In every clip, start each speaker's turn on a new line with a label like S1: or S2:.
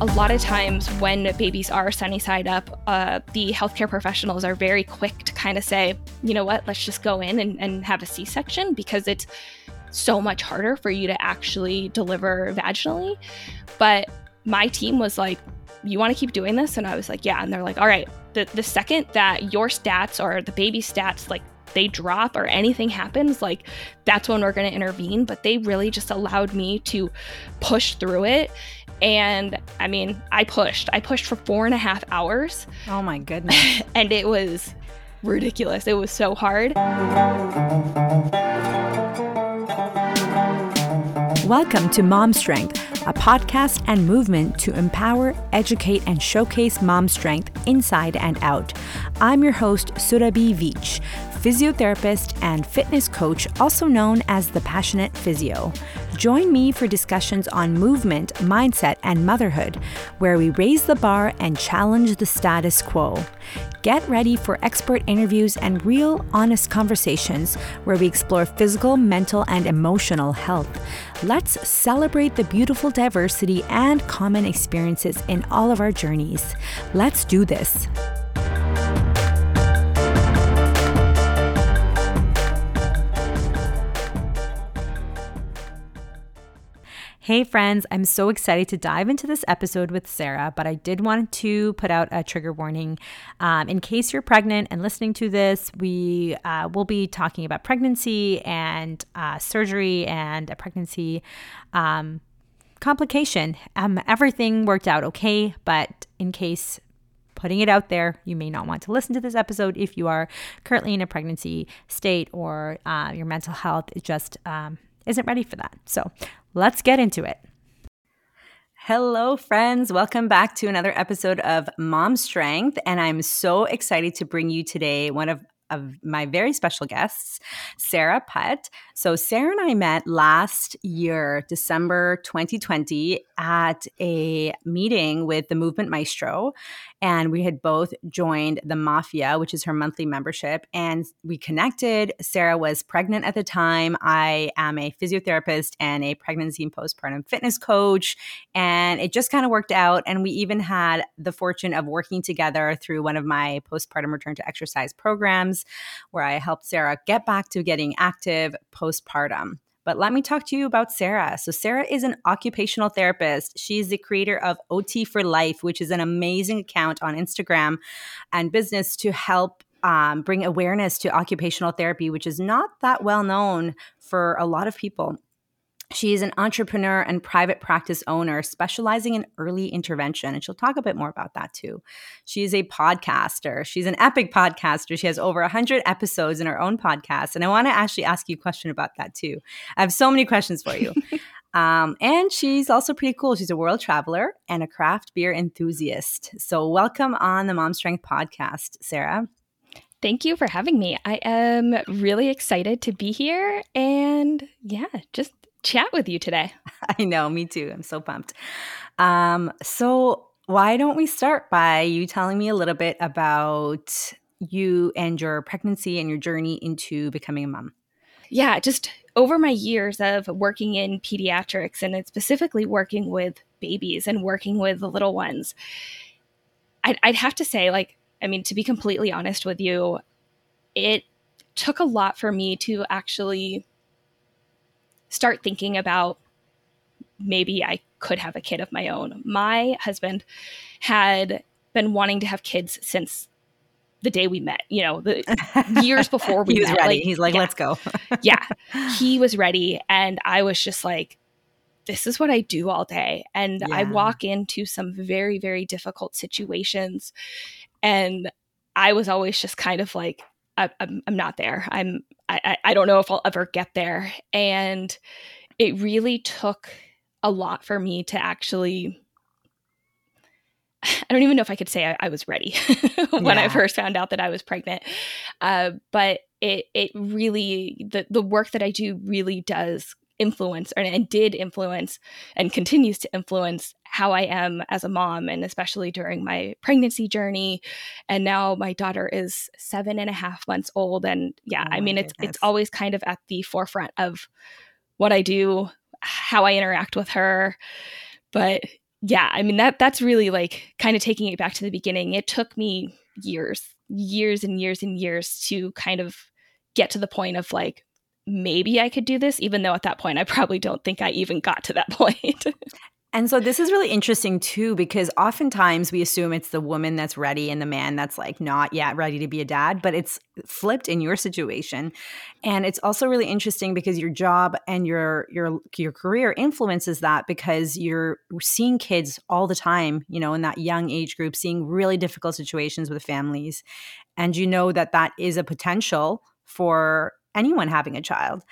S1: a lot of times when babies are sunny side up, uh, the healthcare professionals are very quick to kind of say, you know what, let's just go in and, and have a C section because it's so much harder for you to actually deliver vaginally. But my team was like, you want to keep doing this? And I was like, yeah. And they're like, all right, the, the second that your stats or the baby stats like they drop or anything happens, like that's when we're going to intervene. But they really just allowed me to push through it. And I mean, I pushed. I pushed for four and a half hours.
S2: Oh my goodness.
S1: and it was ridiculous. It was so hard.
S2: Welcome to Mom Strength, a podcast and movement to empower, educate, and showcase mom strength inside and out. I'm your host, Surabhi Veitch, physiotherapist and fitness coach, also known as the Passionate Physio. Join me for discussions on movement, mindset, and motherhood, where we raise the bar and challenge the status quo. Get ready for expert interviews and real, honest conversations where we explore physical, mental, and emotional health. Let's celebrate the beautiful diversity and common experiences in all of our journeys. Let's do this. Hey, friends, I'm so excited to dive into this episode with Sarah, but I did want to put out a trigger warning. Um, in case you're pregnant and listening to this, we uh, will be talking about pregnancy and uh, surgery and a pregnancy um, complication. Um, everything worked out okay, but in case putting it out there. You may not want to listen to this episode if you are currently in a pregnancy state or uh, your mental health just um, isn't ready for that. So let's get into it. Hello, friends. Welcome back to another episode of Mom Strength. And I'm so excited to bring you today one of of my very special guests, Sarah Putt. So, Sarah and I met last year, December 2020, at a meeting with the Movement Maestro. And we had both joined the Mafia, which is her monthly membership. And we connected. Sarah was pregnant at the time. I am a physiotherapist and a pregnancy and postpartum fitness coach. And it just kind of worked out. And we even had the fortune of working together through one of my postpartum return to exercise programs, where I helped Sarah get back to getting active postpartum. But let me talk to you about Sarah. So, Sarah is an occupational therapist. She's the creator of OT for Life, which is an amazing account on Instagram and business to help um, bring awareness to occupational therapy, which is not that well known for a lot of people. She is an entrepreneur and private practice owner specializing in early intervention. And she'll talk a bit more about that too. She is a podcaster. She's an epic podcaster. She has over 100 episodes in her own podcast. And I want to actually ask you a question about that too. I have so many questions for you. um, and she's also pretty cool. She's a world traveler and a craft beer enthusiast. So, welcome on the Mom Strength podcast, Sarah.
S1: Thank you for having me. I am really excited to be here and yeah, just chat with you today.
S2: I know, me too. I'm so pumped. Um, so, why don't we start by you telling me a little bit about you and your pregnancy and your journey into becoming a mom?
S1: Yeah, just over my years of working in pediatrics and specifically working with babies and working with the little ones, I'd, I'd have to say, like, I mean, to be completely honest with you, it took a lot for me to actually start thinking about maybe I could have a kid of my own. My husband had been wanting to have kids since the day we met, you know, the years before we
S2: he was
S1: met.
S2: ready.
S1: Like,
S2: He's like,
S1: yeah.
S2: let's go.
S1: yeah. He was ready. And I was just like, this is what I do all day. And yeah. I walk into some very, very difficult situations. And I was always just kind of like, I, am I'm not there. I'm, I, I don't know if I'll ever get there. And it really took a lot for me to actually I don't even know if I could say I, I was ready when yeah. I first found out that I was pregnant. Uh, but it it really the the work that I do really does influence and, and did influence and continues to influence how I am as a mom and especially during my pregnancy journey. And now my daughter is seven and a half months old. And yeah, oh I mean it's it's always kind of at the forefront of what I do, how I interact with her. But yeah, I mean that that's really like kind of taking it back to the beginning. It took me years, years and years and years to kind of get to the point of like maybe I could do this, even though at that point I probably don't think I even got to that point.
S2: And so this is really interesting too, because oftentimes we assume it's the woman that's ready and the man that's like not yet ready to be a dad, but it's flipped in your situation. And it's also really interesting because your job and your your your career influences that because you're seeing kids all the time, you know, in that young age group, seeing really difficult situations with families. And you know that that is a potential for anyone having a child.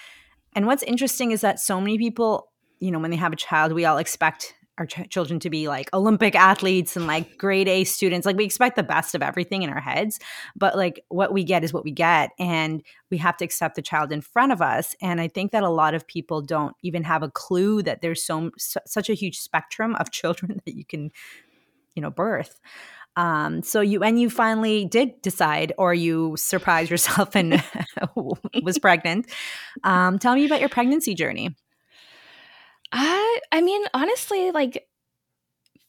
S2: And what's interesting is that so many people you know, when they have a child, we all expect our ch- children to be like Olympic athletes and like grade A students. Like we expect the best of everything in our heads, but like what we get is what we get. And we have to accept the child in front of us. And I think that a lot of people don't even have a clue that there's so, so such a huge spectrum of children that you can, you know, birth. Um, so you and you finally did decide, or you surprised yourself and was pregnant. Um, tell me about your pregnancy journey.
S1: I I mean, honestly, like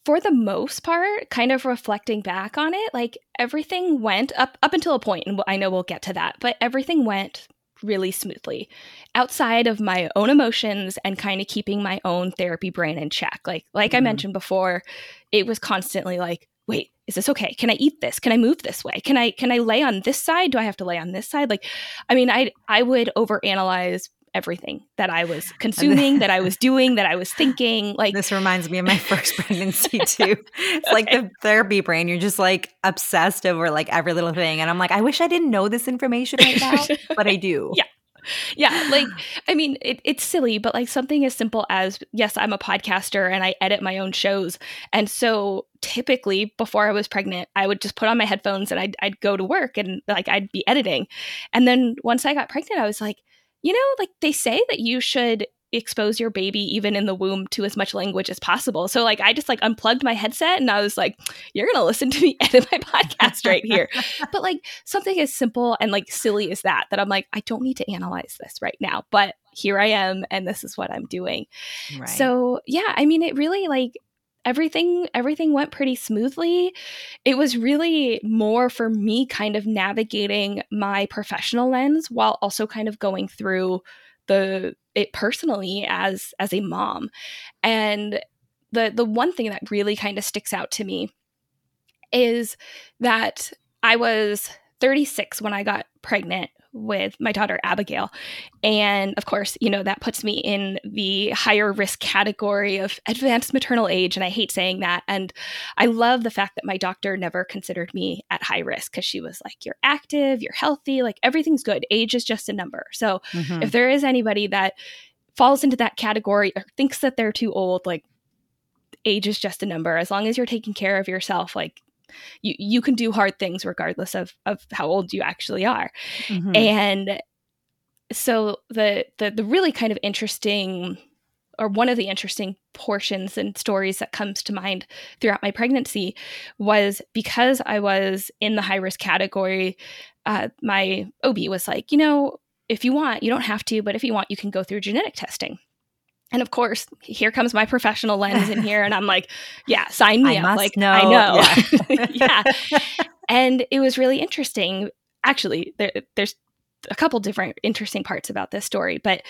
S1: for the most part, kind of reflecting back on it, like everything went up up until a point, and I know we'll get to that, but everything went really smoothly outside of my own emotions and kind of keeping my own therapy brain in check. Like like mm-hmm. I mentioned before, it was constantly like, wait, is this okay? Can I eat this? Can I move this way? Can I can I lay on this side? Do I have to lay on this side? Like I mean, I I would overanalyze everything that I was consuming, that I was doing, that I was thinking. Like
S2: this reminds me of my first pregnancy too. It's okay. like the therapy brain. You're just like obsessed over like every little thing. And I'm like, I wish I didn't know this information right now, but I do.
S1: Yeah. Yeah, like I mean, it, it's silly, but like something as simple as yes, I'm a podcaster and I edit my own shows, and so typically before I was pregnant, I would just put on my headphones and I'd I'd go to work and like I'd be editing, and then once I got pregnant, I was like, you know, like they say that you should expose your baby even in the womb to as much language as possible. So like I just like unplugged my headset and I was like, you're gonna listen to me edit my podcast right here. but like something as simple and like silly as that, that I'm like, I don't need to analyze this right now. But here I am and this is what I'm doing. Right. So yeah, I mean it really like everything everything went pretty smoothly. It was really more for me kind of navigating my professional lens while also kind of going through the it personally as as a mom. And the the one thing that really kind of sticks out to me is that I was 36 when I got pregnant with my daughter Abigail. And of course, you know, that puts me in the higher risk category of advanced maternal age. And I hate saying that. And I love the fact that my doctor never considered me at high risk because she was like, you're active, you're healthy, like everything's good. Age is just a number. So mm-hmm. if there is anybody that falls into that category or thinks that they're too old, like age is just a number. As long as you're taking care of yourself, like you you can do hard things regardless of of how old you actually are mm-hmm. and so the, the the really kind of interesting or one of the interesting portions and stories that comes to mind throughout my pregnancy was because I was in the high risk category. Uh, my OB was like, you know, if you want, you don't have to, but if you want, you can go through genetic testing. And of course, here comes my professional lens in here, and I'm like, yeah, sign me I up. Like, know. I know. Yeah. yeah. And it was really interesting. Actually, there, there's a couple different interesting parts about this story, but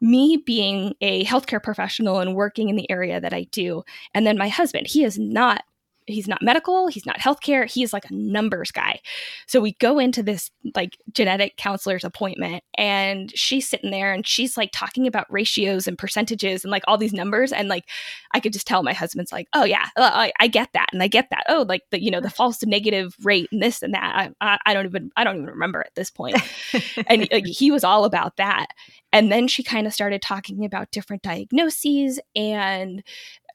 S1: me being a healthcare professional and working in the area that I do, and then my husband, he is not he's not medical, he's not healthcare, he's like a numbers guy. So we go into this like genetic counselor's appointment and she's sitting there and she's like talking about ratios and percentages and like all these numbers and like I could just tell my husband's like, "Oh yeah, uh, I, I get that." And I get that. Oh, like the you know, the false negative rate and this and that. I, I, I don't even I don't even remember at this point. and like, he was all about that. And then she kind of started talking about different diagnoses and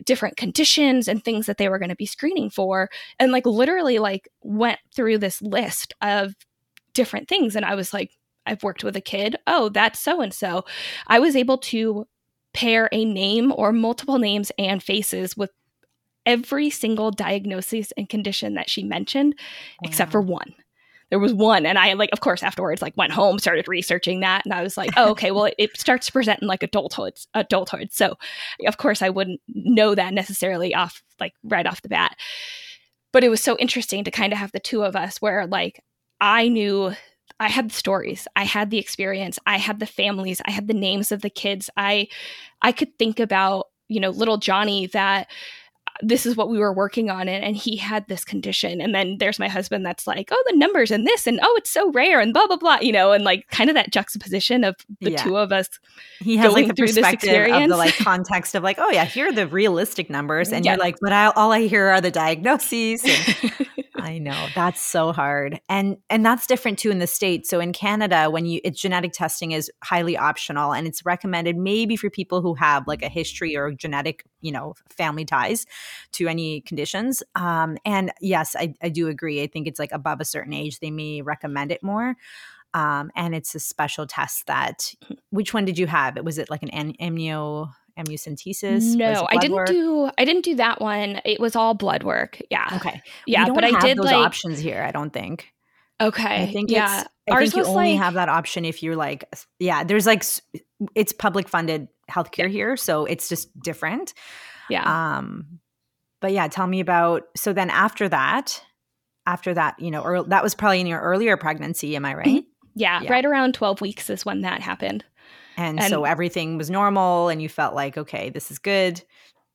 S1: different conditions and things that they were going to be screening for and like literally like went through this list of different things and I was like I've worked with a kid. Oh, that's so and so. I was able to pair a name or multiple names and faces with every single diagnosis and condition that she mentioned wow. except for one there was one and i like of course afterwards like went home started researching that and i was like oh okay well it, starts to present in like adulthood adulthood so of course i wouldn't know that necessarily off like right off the bat but it was so interesting to kind of have the two of us where like i knew I had the stories, I had the experience, I had the families, I had the names of the kids. I I could think about, you know, little Johnny that this is what we were working on and, and he had this condition and then there's my husband that's like oh the numbers and this and oh it's so rare and blah blah blah you know and like kind of that juxtaposition of the yeah. two of us
S2: he has like the perspective of the like context of like oh yeah here are the realistic numbers and yeah. you're like but I, all i hear are the diagnoses and, I know that's so hard, and and that's different too in the states. So in Canada, when you it's genetic testing is highly optional, and it's recommended maybe for people who have like a history or genetic, you know, family ties to any conditions. Um, and yes, I, I do agree. I think it's like above a certain age they may recommend it more. Um, and it's a special test that. Which one did you have? It was it like an amnio amniocentesis?
S1: No, I didn't work? do. I didn't do that one. It was all blood work. Yeah.
S2: Okay.
S1: Yeah, but I did
S2: those
S1: like
S2: options here. I don't think.
S1: Okay.
S2: I think yeah. I Ours think you only like, have that option if you're like, yeah. There's like, it's public funded healthcare yeah. here, so it's just different.
S1: Yeah.
S2: Um, but yeah, tell me about. So then after that, after that, you know, or that was probably in your earlier pregnancy. Am I right? Mm-hmm.
S1: Yeah, yeah, right around 12 weeks is when that happened.
S2: And, and so everything was normal and you felt like, okay, this is good.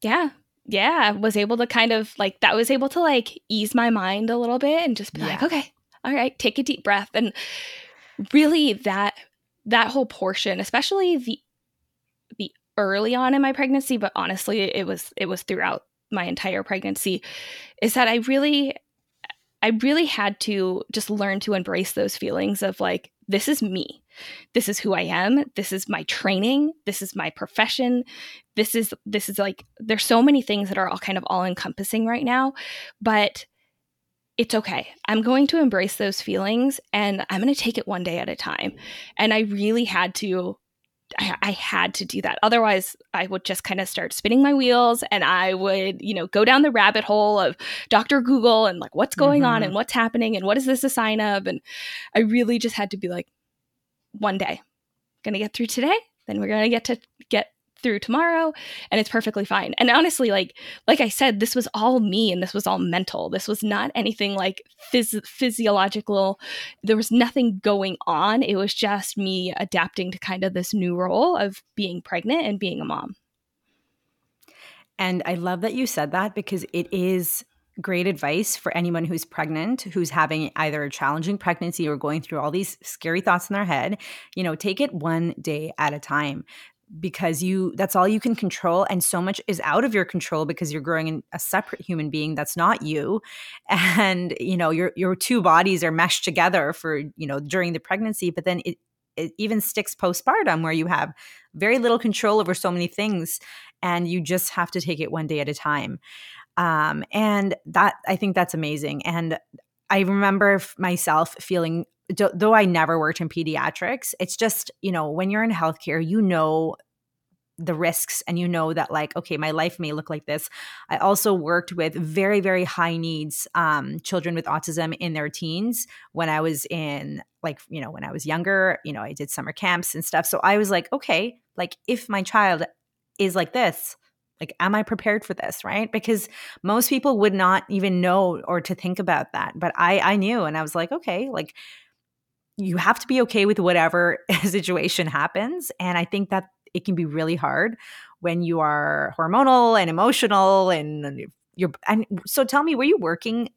S1: Yeah. Yeah. Was able to kind of like, that was able to like ease my mind a little bit and just be yeah. like, okay, all right, take a deep breath. And really that, that whole portion, especially the, the early on in my pregnancy, but honestly, it was, it was throughout my entire pregnancy, is that I really, I really had to just learn to embrace those feelings of like, this is me. This is who I am. This is my training. This is my profession. This is this is like there's so many things that are all kind of all encompassing right now, but it's okay. I'm going to embrace those feelings and I'm going to take it one day at a time. And I really had to I, I, had to do that. Otherwise, I would just kind of start spinning my wheels and I would, you know, go down the rabbit hole of Dr. Google and like what's going mm-hmm. on and what's happening and what is this a sign of? And I really just had to be like, one day, gonna get through today, then we're gonna get to get through tomorrow and it's perfectly fine. And honestly like like i said this was all me and this was all mental. This was not anything like phys- physiological. There was nothing going on. It was just me adapting to kind of this new role of being pregnant and being a mom.
S2: And i love that you said that because it is great advice for anyone who's pregnant, who's having either a challenging pregnancy or going through all these scary thoughts in their head. You know, take it one day at a time because you that's all you can control and so much is out of your control because you're growing in a separate human being that's not you. And you know your your two bodies are meshed together for you know during the pregnancy but then it it even sticks postpartum where you have very little control over so many things and you just have to take it one day at a time. Um, and that i think that's amazing. And i remember myself feeling though I never worked in pediatrics, it's just, you know, when you're in healthcare, you know the risks and you know that like okay my life may look like this. I also worked with very very high needs um, children with autism in their teens when i was in like you know when i was younger you know i did summer camps and stuff. So i was like okay like if my child is like this like am i prepared for this? Right? Because most people would not even know or to think about that but i i knew and i was like okay like you have to be okay with whatever situation happens. And I think that it can be really hard when you are hormonal and emotional and you're and so tell me were you working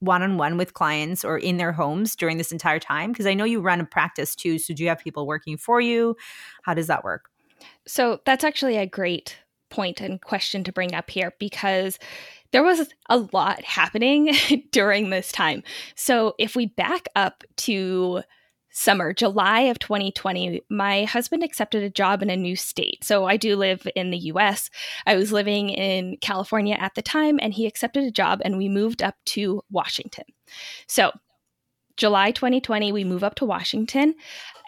S2: one-on-one with clients or in their homes during this entire time? Because i know you run a practice too so do you have people working for you? How does that work?
S1: So that's actually a great point and question to bring up here because there was a lot happening during this time. So if we back up to summer, July of 2020, my husband accepted a job in a new state. So I do live in the US. I was living in California at the time, and he accepted a job, and we moved up to Washington. So July 2020, we move up to Washington.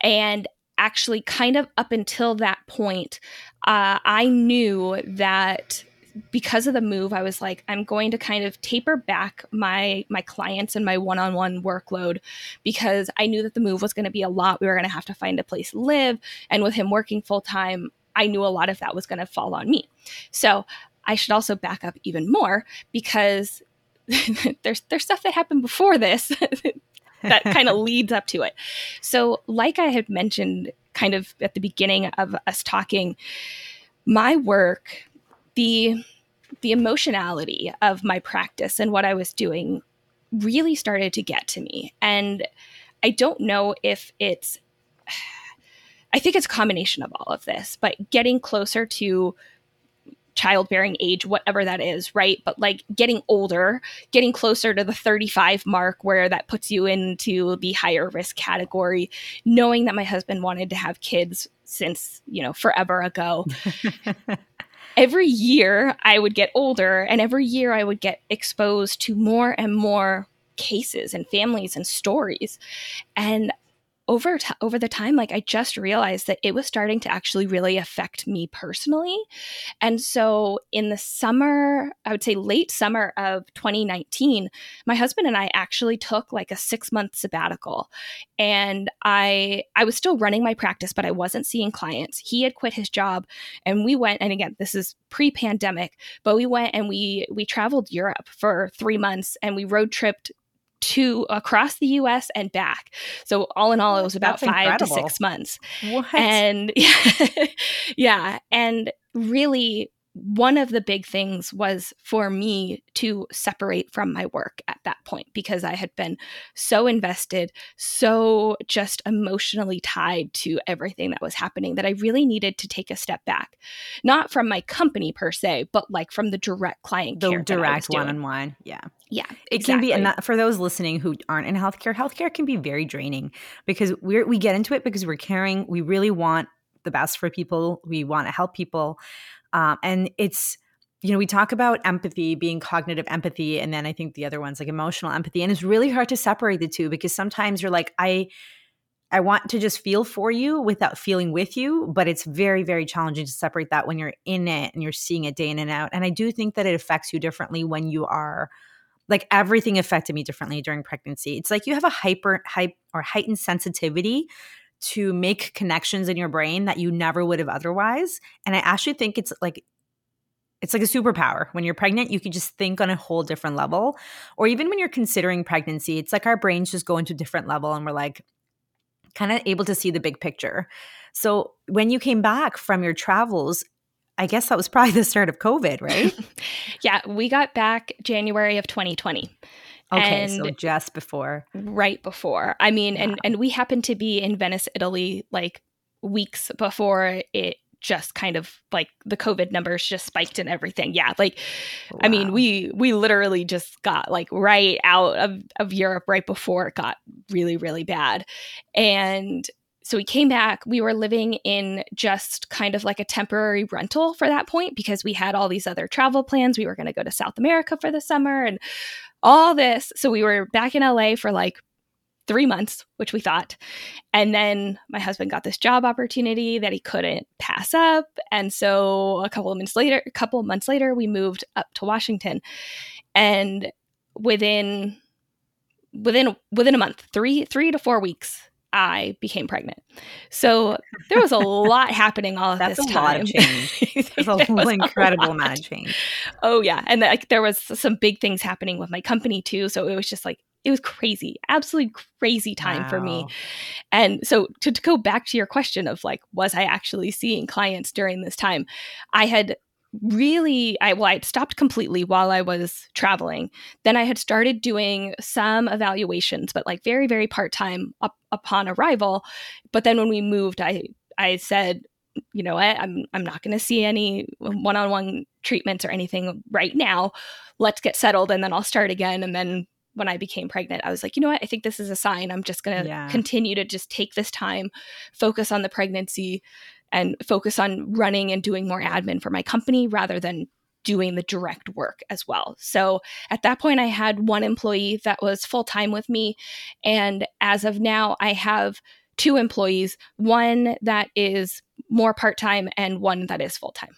S1: And actually, kind of up until that point, uh, I knew that because of the move, I was like, I'm going to kind of taper back my my clients and my one-on-one workload because I knew that the move was going to be a lot. We were going to have to find a place to live, and with him working full time, I knew a lot of that was going to fall on me. So I should also back up even more because there's there's stuff that happened before this that kind of leads up to it. So, like I had mentioned, kind of at the beginning of us talking, my work, the the emotionality of my practice and what I was doing really started to get to me. And I don't know if it's I think it's a combination of all of this, but getting closer to childbearing age, whatever that is, right? But like getting older, getting closer to the 35 mark where that puts you into the higher risk category, knowing that my husband wanted to have kids since, you know, forever ago. every year I would get older and every year I would get exposed to more and more cases and families and stories. And over t- over the time like i just realized that it was starting to actually really affect me personally. And so in the summer i would say late summer of 2019 my husband and i actually took like a 6 month sabbatical. And i i was still running my practice but i wasn't seeing clients. He had quit his job and we went and again this is pre-pandemic but we went and we we traveled europe for 3 months and we road tripped to across the US and back. So all in all, it was about That's five incredible. to six months.
S2: What?
S1: And yeah, yeah. and really one of the big things was for me to separate from my work at that point because I had been so invested, so just emotionally tied to everything that was happening that I really needed to take a step back. Not from my company per se, but like from the direct client
S2: the
S1: care.
S2: direct one on one. Yeah.
S1: Yeah.
S2: It can be, and that, for those listening who aren't in healthcare, healthcare can be very draining because we're, we get into it because we're caring. We really want the best for people. We want to help people. Um, and it's, you know, we talk about empathy being cognitive empathy, and then I think the other one's like emotional empathy. And it's really hard to separate the two because sometimes you're like, I, I want to just feel for you without feeling with you, but it's very, very challenging to separate that when you're in it and you're seeing it day in and out. And I do think that it affects you differently when you are like everything affected me differently during pregnancy. It's like you have a hyper hype or heightened sensitivity to make connections in your brain that you never would have otherwise. And I actually think it's like it's like a superpower. When you're pregnant, you can just think on a whole different level. Or even when you're considering pregnancy, it's like our brains just go into a different level and we're like kind of able to see the big picture. So when you came back from your travels, I guess that was probably the start of COVID, right?
S1: yeah, we got back January of 2020.
S2: Okay, and so just before.
S1: Right before. I mean, and and we happened to be in Venice, Italy like weeks before it just kind of like the covid numbers just spiked and everything yeah like wow. i mean we we literally just got like right out of of europe right before it got really really bad and so we came back we were living in just kind of like a temporary rental for that point because we had all these other travel plans we were going to go to south america for the summer and all this. So we were back in LA for like three months, which we thought. And then my husband got this job opportunity that he couldn't pass up. And so a couple of months later, a couple of months later, we moved up to Washington. And within within within a month, three three to four weeks, I became pregnant. So there was a lot happening all at
S2: That's
S1: this
S2: a
S1: time.
S2: Lot of change. There's a there incredible a amount of change.
S1: Oh yeah, and like there was some big things happening with my company too. So it was just like it was crazy, absolutely crazy time wow. for me. And so to, to go back to your question of like, was I actually seeing clients during this time? I had really i well i stopped completely while i was traveling. Then i had started doing some evaluations but like very very part-time up, upon arrival. But then when we moved i i said you know what? I'm i'm not going to see any one-on-one treatments or anything right now. Let's get settled and then i'll start again. And then when i became pregnant i was like you know what? I think this is a sign. I'm just going to yeah. continue to just take this time focus on the pregnancy and focus on running and doing more admin for my company rather than doing the direct work as well. So at that point, I had one employee that was full time with me. And as of now, I have two employees one that is more part time and one that is full time.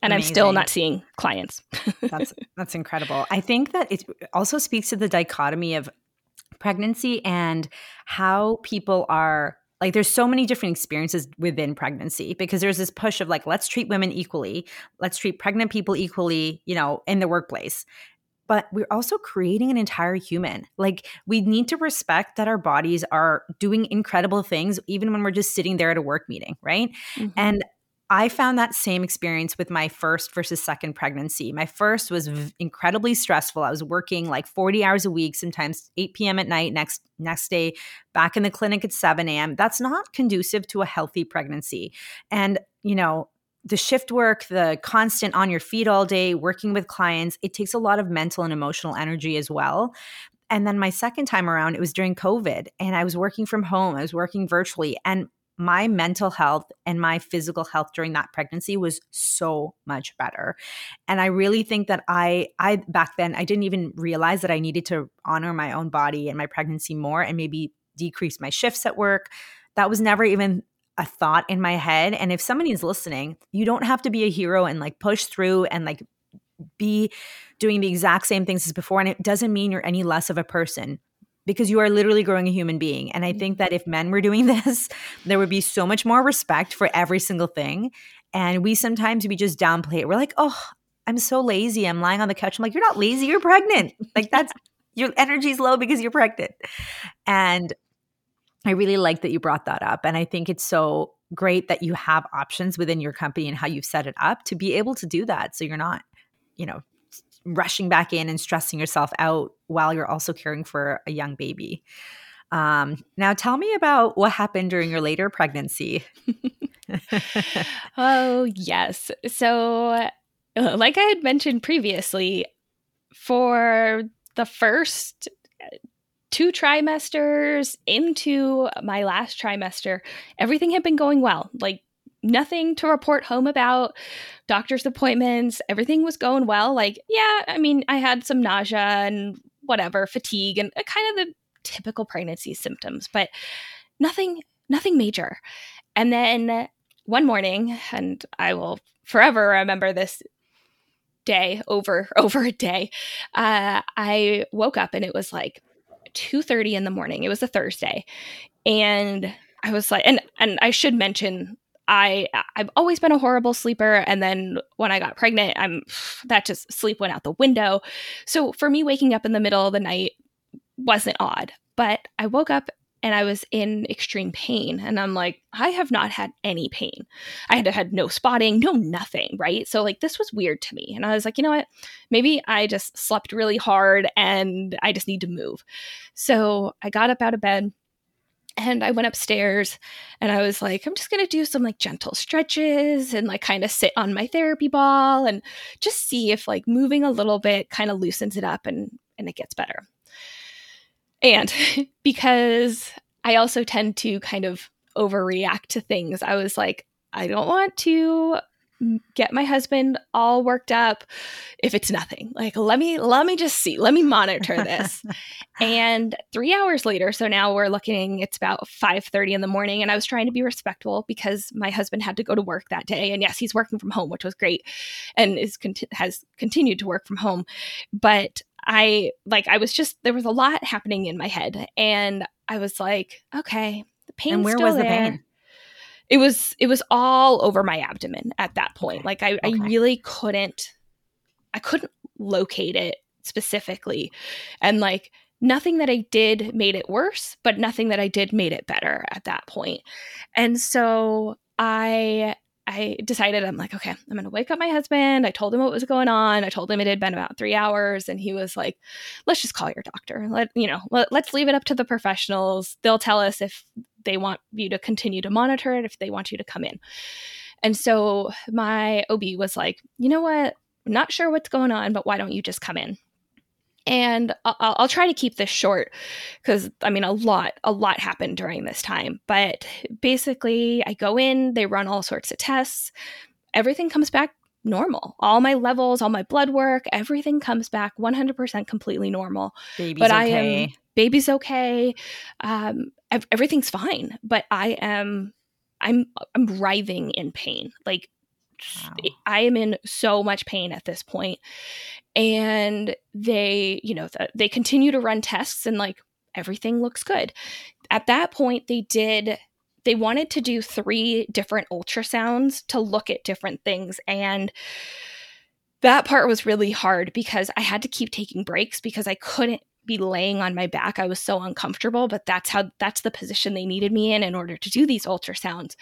S1: and Amazing. I'm still not seeing clients.
S2: that's that's incredible. I think that it also speaks to the dichotomy of pregnancy and how people are like there's so many different experiences within pregnancy because there's this push of like let's treat women equally let's treat pregnant people equally you know in the workplace. But we're also creating an entire human. Like we need to respect that our bodies are doing incredible things even when we're just sitting there at a work meeting right? Mm-hmm. and I found that same experience with my first versus second pregnancy. My first was v- incredibly stressful. I was working like 40 hours a week, sometimes 8 p.m. at night, next next day back in the clinic at 7 a.m. That's not conducive to a healthy pregnancy. And, you know, the shift work, the constant on your feet all day, working with clients, it takes a lot of mental and emotional energy as well. And then my second time around, it was during COVID and I was working from home. I was working virtually. And my mental health and my physical health during that pregnancy was so much better. And i really think that i i back then i didn't even realize that i needed to honor my own body and my pregnancy more and maybe decrease my shifts at work. That was never even a thought in my head. And if somebody is listening you don't have to be a hero and like push through and like be doing the exact same things as before. And it doesn't mean you're any less of a person because you are literally growing a human being. And I think that if mm-hmm. men were doing this, there would be so much more respect for every single thing. And we sometimes we just downplay it. We're like, oh, I'm so lazy. I'm lying on the couch. I'm like, you're not lazy, you're pregnant. Like that's your energy's low because you're pregnant. And I really like that you brought that up. And I think it's so great that you have options within your company and how you've set it up to be able to do that. So you're not, you know, rushing back in and stressing yourself out while you're also caring for a young baby. Um, now, tell me about what happened during your later pregnancy.
S1: oh, yes. So, uh, like I had mentioned previously, for the first uh, two trimesters into my last trimester, everything had been going well. Like nothing to report home about. Doctor's appointments, everything was going well. Like, yeah, I mean, I had some nausea and whatever, fatigue and uh, kind of the typical pregnancy symptoms, but nothing nothing major. And then one morning, and I will forever remember this day over over a day, uh, I woke up and it was like 2:30 in the morning. It was a Thursday. And I was like and and I should mention I I've always been a horrible sleeper and then when I got pregnant I'm that just sleep went out the window. So for me waking up in the middle of the night wasn't odd, but I woke up and I was in extreme pain and I'm like I have not had any pain. I had had no spotting, no nothing, right? So like this was weird to me and I was like, you know what? Maybe I just slept really hard and I just need to move. So I got up out of bed and I went upstairs and I was like, I'm just going to do some like gentle stretches and like kind of sit on my therapy ball and just see if like moving a little bit kind of loosens it up and and it gets better. And because I also tend to kind of overreact to things, I was like, I don't want to get my husband all worked up if it's nothing. Like let me let me just see let me monitor this. And three hours later so now we're looking it's about 5.30 in the morning and i was trying to be respectful because my husband had to go to work that day. And yes he's working from home which was great and is has continued to work from home. But i like i was just there was a lot happening in my head and i was like okay the pain and where was there. the pain it was it was all over my abdomen at that point. Okay. Like I, okay. I really couldn't I couldn't locate it specifically. And like nothing that I did made it worse, but nothing that I did made it better at that point. And so I I decided I'm like, okay, I'm gonna wake up my husband. I told him what was going on. I told him it had been about three hours, and he was like, "Let's just call your doctor. Let you know, let, let's leave it up to the professionals. They'll tell us if they want you to continue to monitor it if they want you to come in. And so my OB was like, you know what? I'm not sure what's going on, but why don't you just come in? And I'll, I'll try to keep this short because I mean, a lot, a lot happened during this time. But basically, I go in, they run all sorts of tests, everything comes back normal. All my levels, all my blood work, everything comes back 100% completely normal.
S2: Baby's but I am
S1: baby's okay. Um, everything's fine, but I am I'm I'm writhing in pain. Like wow. I am in so much pain at this point. And they, you know, th- they continue to run tests and like everything looks good. At that point, they did they wanted to do three different ultrasounds to look at different things and that part was really hard because I had to keep taking breaks because I couldn't be laying on my back. I was so uncomfortable, but that's how that's the position they needed me in in order to do these ultrasounds.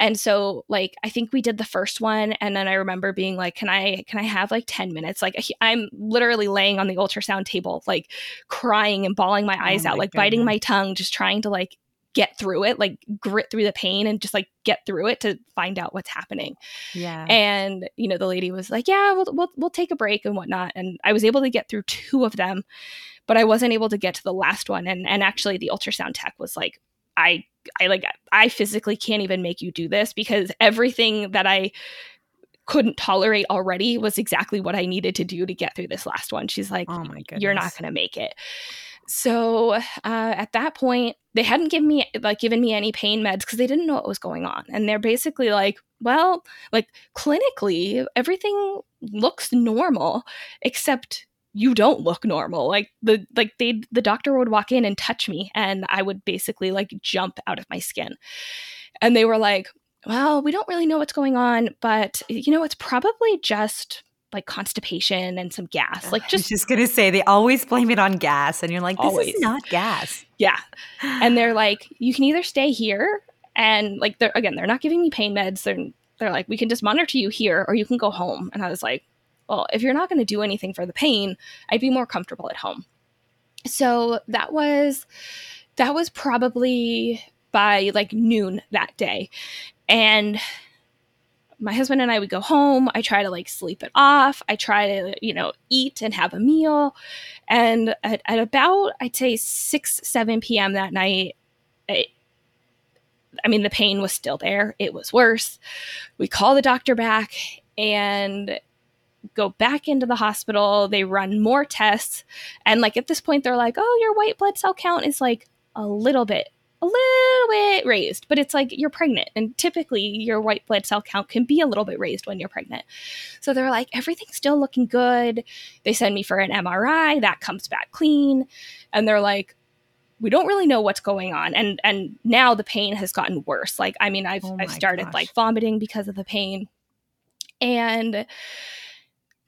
S1: And so like I think we did the first one and then I remember being like can I can I have like 10 minutes? Like I'm literally laying on the ultrasound table like crying and bawling my oh eyes oh out, like goodness. biting my tongue just trying to like get through it, like grit through the pain and just like get through it to find out what's happening.
S2: Yeah.
S1: And you know, the lady was like, "Yeah, we'll we'll, we'll take a break and whatnot." And I was able to get through two of them, but I wasn't able to get to the last one. And and actually, the ultrasound tech was like, "I I like I physically can't even make you do this because everything that I." couldn't tolerate already was exactly what I needed to do to get through this last one. She's like, "Oh my goodness. You're not going to make it." So uh, at that point, they hadn't given me like given me any pain meds because they didn't know what was going on, and they're basically like, well, like clinically, everything looks normal except you don't look normal like the like they the doctor would walk in and touch me and i would basically like jump out of my skin and they were like well we don't really know what's going on but you know it's probably just like constipation and some gas. Like just
S2: just gonna say they always blame it on gas, and you're like, this always. is not gas.
S1: Yeah, and they're like, you can either stay here and like they're again they're not giving me pain meds. They're they're like, we can just monitor you here, or you can go home. And I was like, well, if you're not going to do anything for the pain, I'd be more comfortable at home. So that was that was probably by like noon that day, and my husband and I would go home. I try to like sleep it off. I try to, you know, eat and have a meal. And at, at about, I'd say 6, 7 p.m. that night, I mean, the pain was still there. It was worse. We call the doctor back and go back into the hospital. They run more tests. And like at this point, they're like, oh, your white blood cell count is like a little bit a little bit raised, but it's like you're pregnant. And typically your white blood cell count can be a little bit raised when you're pregnant. So they're like, everything's still looking good. They send me for an MRI, that comes back clean. And they're like, we don't really know what's going on. And and now the pain has gotten worse. Like, I mean, I've oh I've started gosh. like vomiting because of the pain. And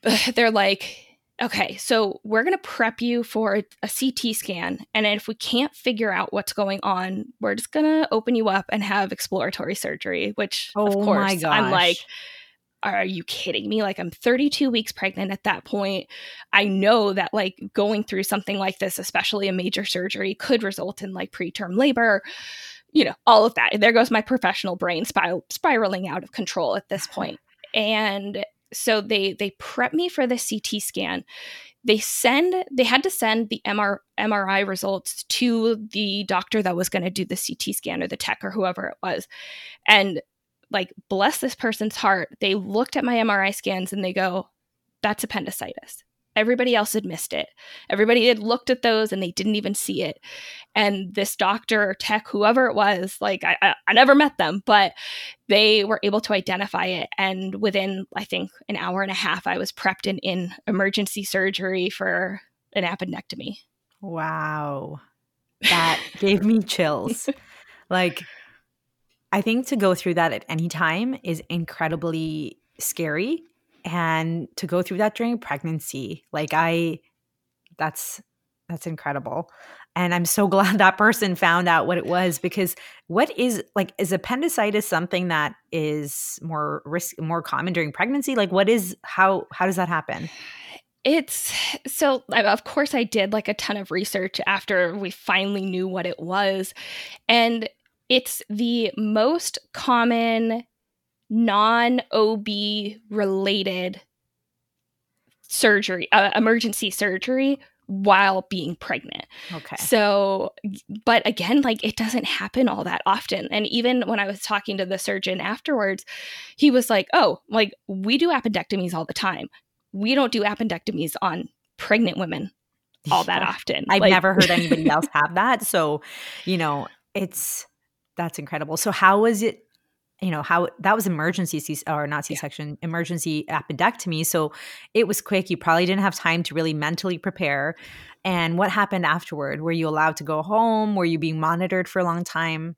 S1: they're like, okay, so we're going to prep you for a, a, CT scan. And if we can't figure out what's going on, we're just going to open you up and have exploratory surgery, which, oh of course, I'm like, are you kidding me? Like, I'm 32 weeks pregnant at that point. I know that, like, going through something like this, especially a major surgery, could result in like preterm labor, you know, all of that. And There goes my professional brain spir- spiraling out of control at this point. And so they they prep me for the CT scan. They send they had to send the MR, MRI results to the doctor that was going to do the CT scan or the tech or whoever it was. And like bless this person's heart, they looked at my MRI scans and they go, that's appendicitis. Everybody else had missed it. Everybody had looked at those and they didn't even see it. And this doctor or tech, whoever it was, like I, I, I, never met them, but they were able to identify it. And within, I think, an hour and a half, I was prepped in, in emergency surgery for an appendectomy.
S2: Wow. That gave me chills. Like, I think to go through that at any time is incredibly scary and to go through that during pregnancy like i that's that's incredible. And i'm so glad that person found out what it was because what is like is appendicitis something that is more risk more common during pregnancy? Like what is how how does that happen?
S1: It's so of course i did like a ton of research after we finally knew what it was. And it's the most common non OB related surgery, uh, emergency surgery while being pregnant.
S2: Okay.
S1: So, but again, like it doesn't happen all that often. And even when I was talking to the surgeon afterwards, he was like, oh, like we do appendectomies all the time. We don't do appendectomies on pregnant women all that often.
S2: I've
S1: like,
S2: never heard anybody else have that. So, you know, it's that's incredible. So, how was it you know how that was emergency C or not C-section yeah. emergency appendectomy. So it was quick. You probably didn't have time to really mentally prepare. And what happened afterward? Were you allowed to go home? Were you being monitored for a long time?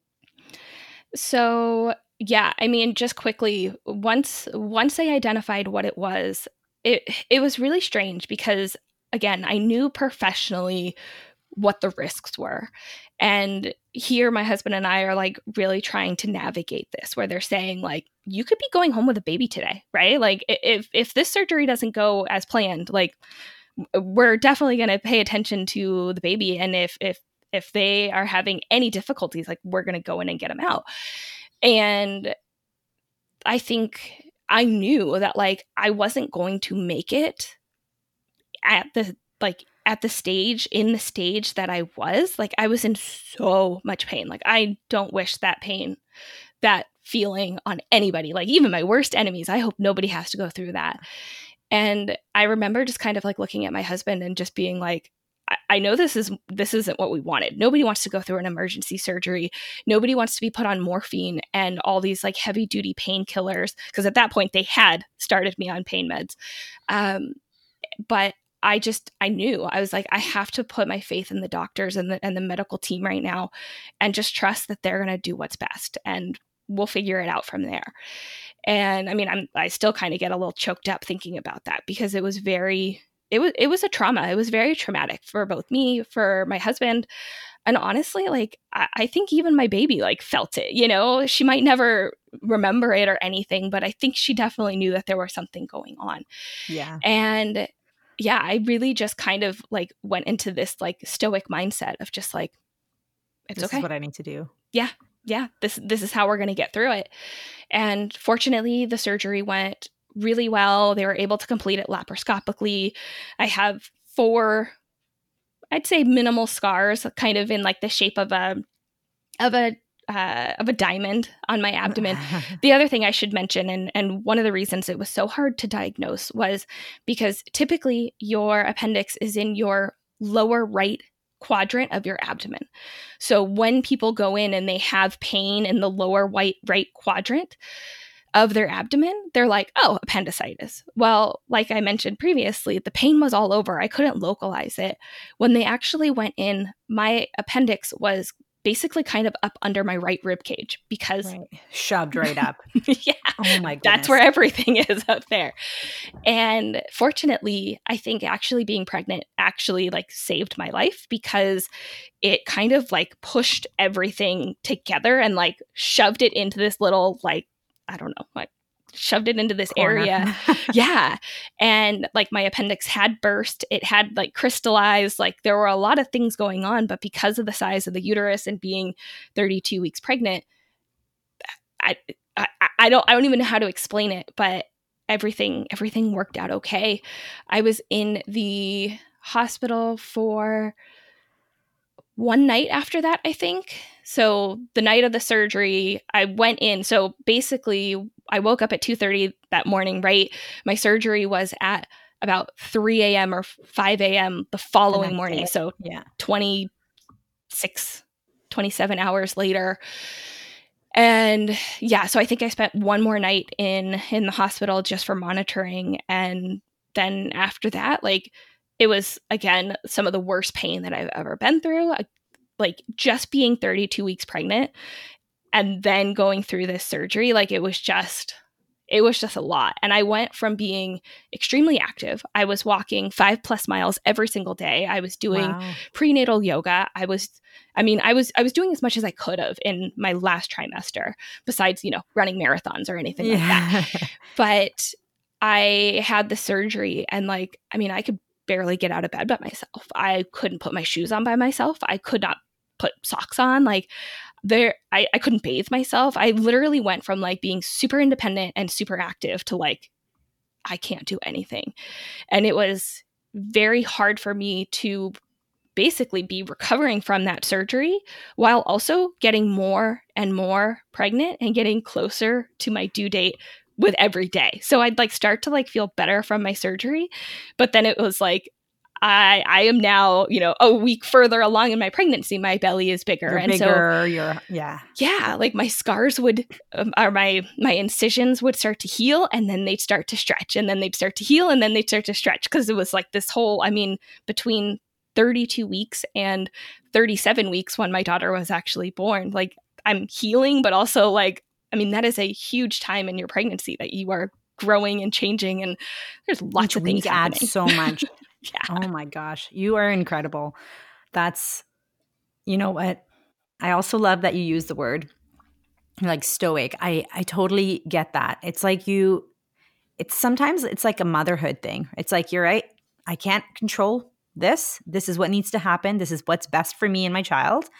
S1: So yeah i mean just quickly once once they identified what it was it it was really strange because again i knew professionally what the risks were and here my husband and I are like really trying to navigate this where they're saying like you could be going home with a baby today, right? Like if if this surgery doesn't go as planned, like we're definitely going to pay attention to the baby and if if if they are having any difficulties, like we're going to go in and get them out. And I think I knew that like I wasn't going to make it at the like at the stage in the stage that I was, like I was in so much pain. Like I don't wish that pain, that feeling on anybody, like even my worst enemies. I hope nobody has to go through that. And I remember just kind of like looking at my husband and just being like, I, know this is this isn't what we wanted. Nobody wants to go through an emergency surgery. Nobody wants to be put on morphine and all these like heavy duty painkillers because at that point they had started me on pain meds. Um, but I just I knew I was like I have to put my faith in the doctors and the and the medical team right now and just trust that they're going to do what's best and we'll figure it out from there. And I mean I'm I still kind of get a little choked up thinking about that because it was very it was it was a trauma. It was very traumatic for both me, for my husband. And honestly, like I, I think even my baby like felt it, you know, she might never remember it or anything, but I think she definitely knew that there was something going on.
S2: Yeah.
S1: And yeah, I really just kind of like went into this like stoic mindset of just like, it's
S2: this
S1: okay.
S2: what I need to do.
S1: Yeah, yeah. This this is how we're going to get through it. And fortunately, the surgery went really well. They were able to complete it laparoscopically. I have four, I'd say minimal scars, kind of in like the shape of a of a uh, of a diamond on my abdomen. the other thing I should mention, and and one of the reasons it was so hard to diagnose was because typically your appendix is in your lower right quadrant of your abdomen. So when people go in and they have pain in the lower white right quadrant of their abdomen, they're like, "Oh, appendicitis." Well, like I mentioned previously, the pain was all over. I couldn't localize it. When they actually went in, my appendix was basically kind of up under my right rib cage because right.
S2: shoved right up.
S1: yeah. Oh my goodness. That's where everything is up there. And fortunately, I think actually being pregnant actually like saved my life because it kind of like pushed everything together and like shoved it into this little like I don't know, like shoved it into this Corner. area. yeah. And like my appendix had burst, it had like crystallized, like there were a lot of things going on, but because of the size of the uterus and being 32 weeks pregnant, I I, I don't I don't even know how to explain it, but everything everything worked out okay. I was in the hospital for one night after that, I think. So the night of the surgery, I went in. So basically, I woke up at 2:30 that morning, right? My surgery was at about 3 a.m. or 5 a.m. the following the morning. Day. So yeah, 26, 27 hours later. And yeah, so I think I spent one more night in in the hospital just for monitoring. And then after that, like it was again some of the worst pain that I've ever been through. Uh, like just being 32 weeks pregnant and then going through this surgery like it was just it was just a lot and i went from being extremely active i was walking five plus miles every single day i was doing wow. prenatal yoga i was i mean i was i was doing as much as i could have in my last trimester besides you know running marathons or anything yeah. like that but i had the surgery and like i mean i could barely get out of bed by myself i couldn't put my shoes on by myself i could not put socks on like there I, I couldn't bathe myself. I literally went from like being super independent and super active to like I can't do anything. And it was very hard for me to basically be recovering from that surgery while also getting more and more pregnant and getting closer to my due date with every day. So I'd like start to like feel better from my surgery, but then it was like I I am now, you know, a week further along in my pregnancy, my belly is bigger,
S2: you're
S1: and
S2: bigger, so you're yeah,
S1: yeah, like my scars would, um, or my my incisions would start to heal, and then they'd start to stretch, and then they'd start to heal, and then they'd start to stretch because it was like this whole. I mean, between 32 weeks and 37 weeks when my daughter was actually born, like I'm healing, but also like, I mean, that is a huge time in your pregnancy that you are growing and changing, and there's lots of things add
S2: so much. Yeah. Oh my gosh. You are incredible. That's, you know what? I also love that you use the word like stoic. I, I totally get that. It's like you, it's sometimes it's like a motherhood thing. It's like, you're right. I can't control this. This is what needs to happen. This is what's best for me and my child.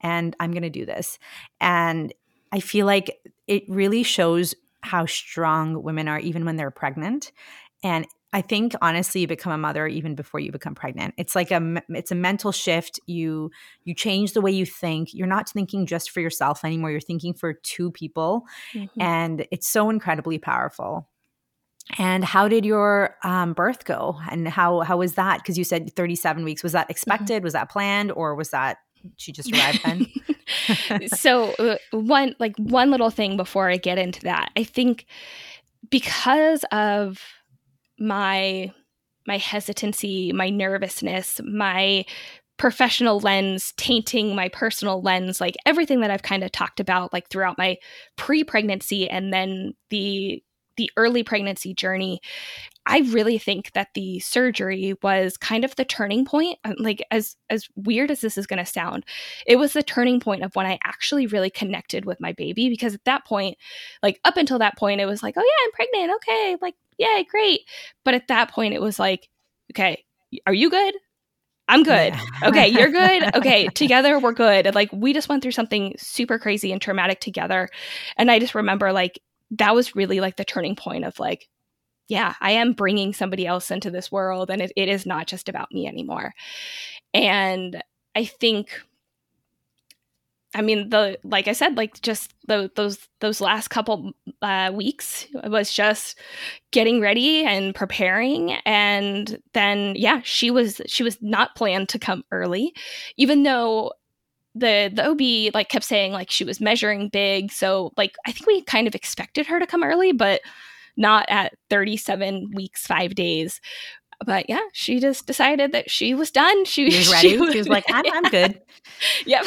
S2: And I'm going to do this. And I feel like it really shows how strong women are, even when they're pregnant. And I think honestly, you become a mother even before you become pregnant. It's like a it's a mental shift. You you change the way you think. You're not thinking just for yourself anymore. You're thinking for two people, mm-hmm. and it's so incredibly powerful. And how did your um, birth go? And how how was that? Because you said 37 weeks. Was that mm-hmm. expected? Mm-hmm. Was that planned, or was that she just arrived
S1: then? so uh, one like one little thing before I get into that, I think because of my my hesitancy, my nervousness, my professional lens tainting my personal lens like everything that i've kind of talked about like throughout my pre-pregnancy and then the the early pregnancy journey i really think that the surgery was kind of the turning point uh, like as as weird as this is going to sound it was the turning point of when i actually really connected with my baby because at that point like up until that point it was like oh yeah i'm pregnant okay like yay, great. But at that point, it was like, okay, are you good? I'm good. Yeah. okay, you're good. Okay, together we're good. And like we just went through something super crazy and traumatic together. And I just remember like that was really like the turning point of like, yeah, I am bringing somebody else into this world and it, it is not just about me anymore. And I think I mean, the like I said, like just the, those those last couple uh, weeks was just getting ready and preparing, and then yeah, she was she was not planned to come early, even though the the OB like kept saying like she was measuring big, so like I think we kind of expected her to come early, but not at 37 weeks, five days but yeah, she just decided that she was done. She,
S2: she was ready. She was, she was like, I'm, I'm good.
S1: yep.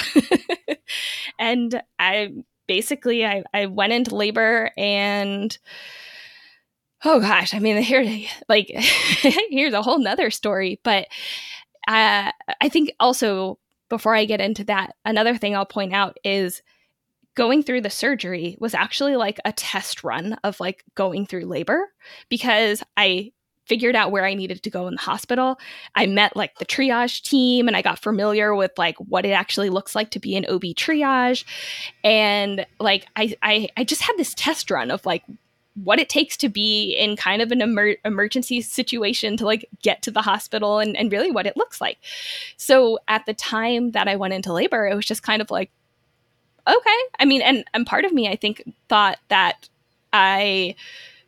S1: and I basically I, I went into labor and oh gosh, I mean here like here's a whole nother story. But uh, I think also before I get into that, another thing I'll point out is going through the surgery was actually like a test run of like going through labor because I figured out where I needed to go in the hospital. I met like the triage team and I got familiar with like what it actually looks like to be an OB triage. And like I I, I just had this test run of like what it takes to be in kind of an emer- emergency situation to like get to the hospital and, and really what it looks like. So at the time that I went into labor, it was just kind of like, okay. I mean, and, and part of me, I think, thought that I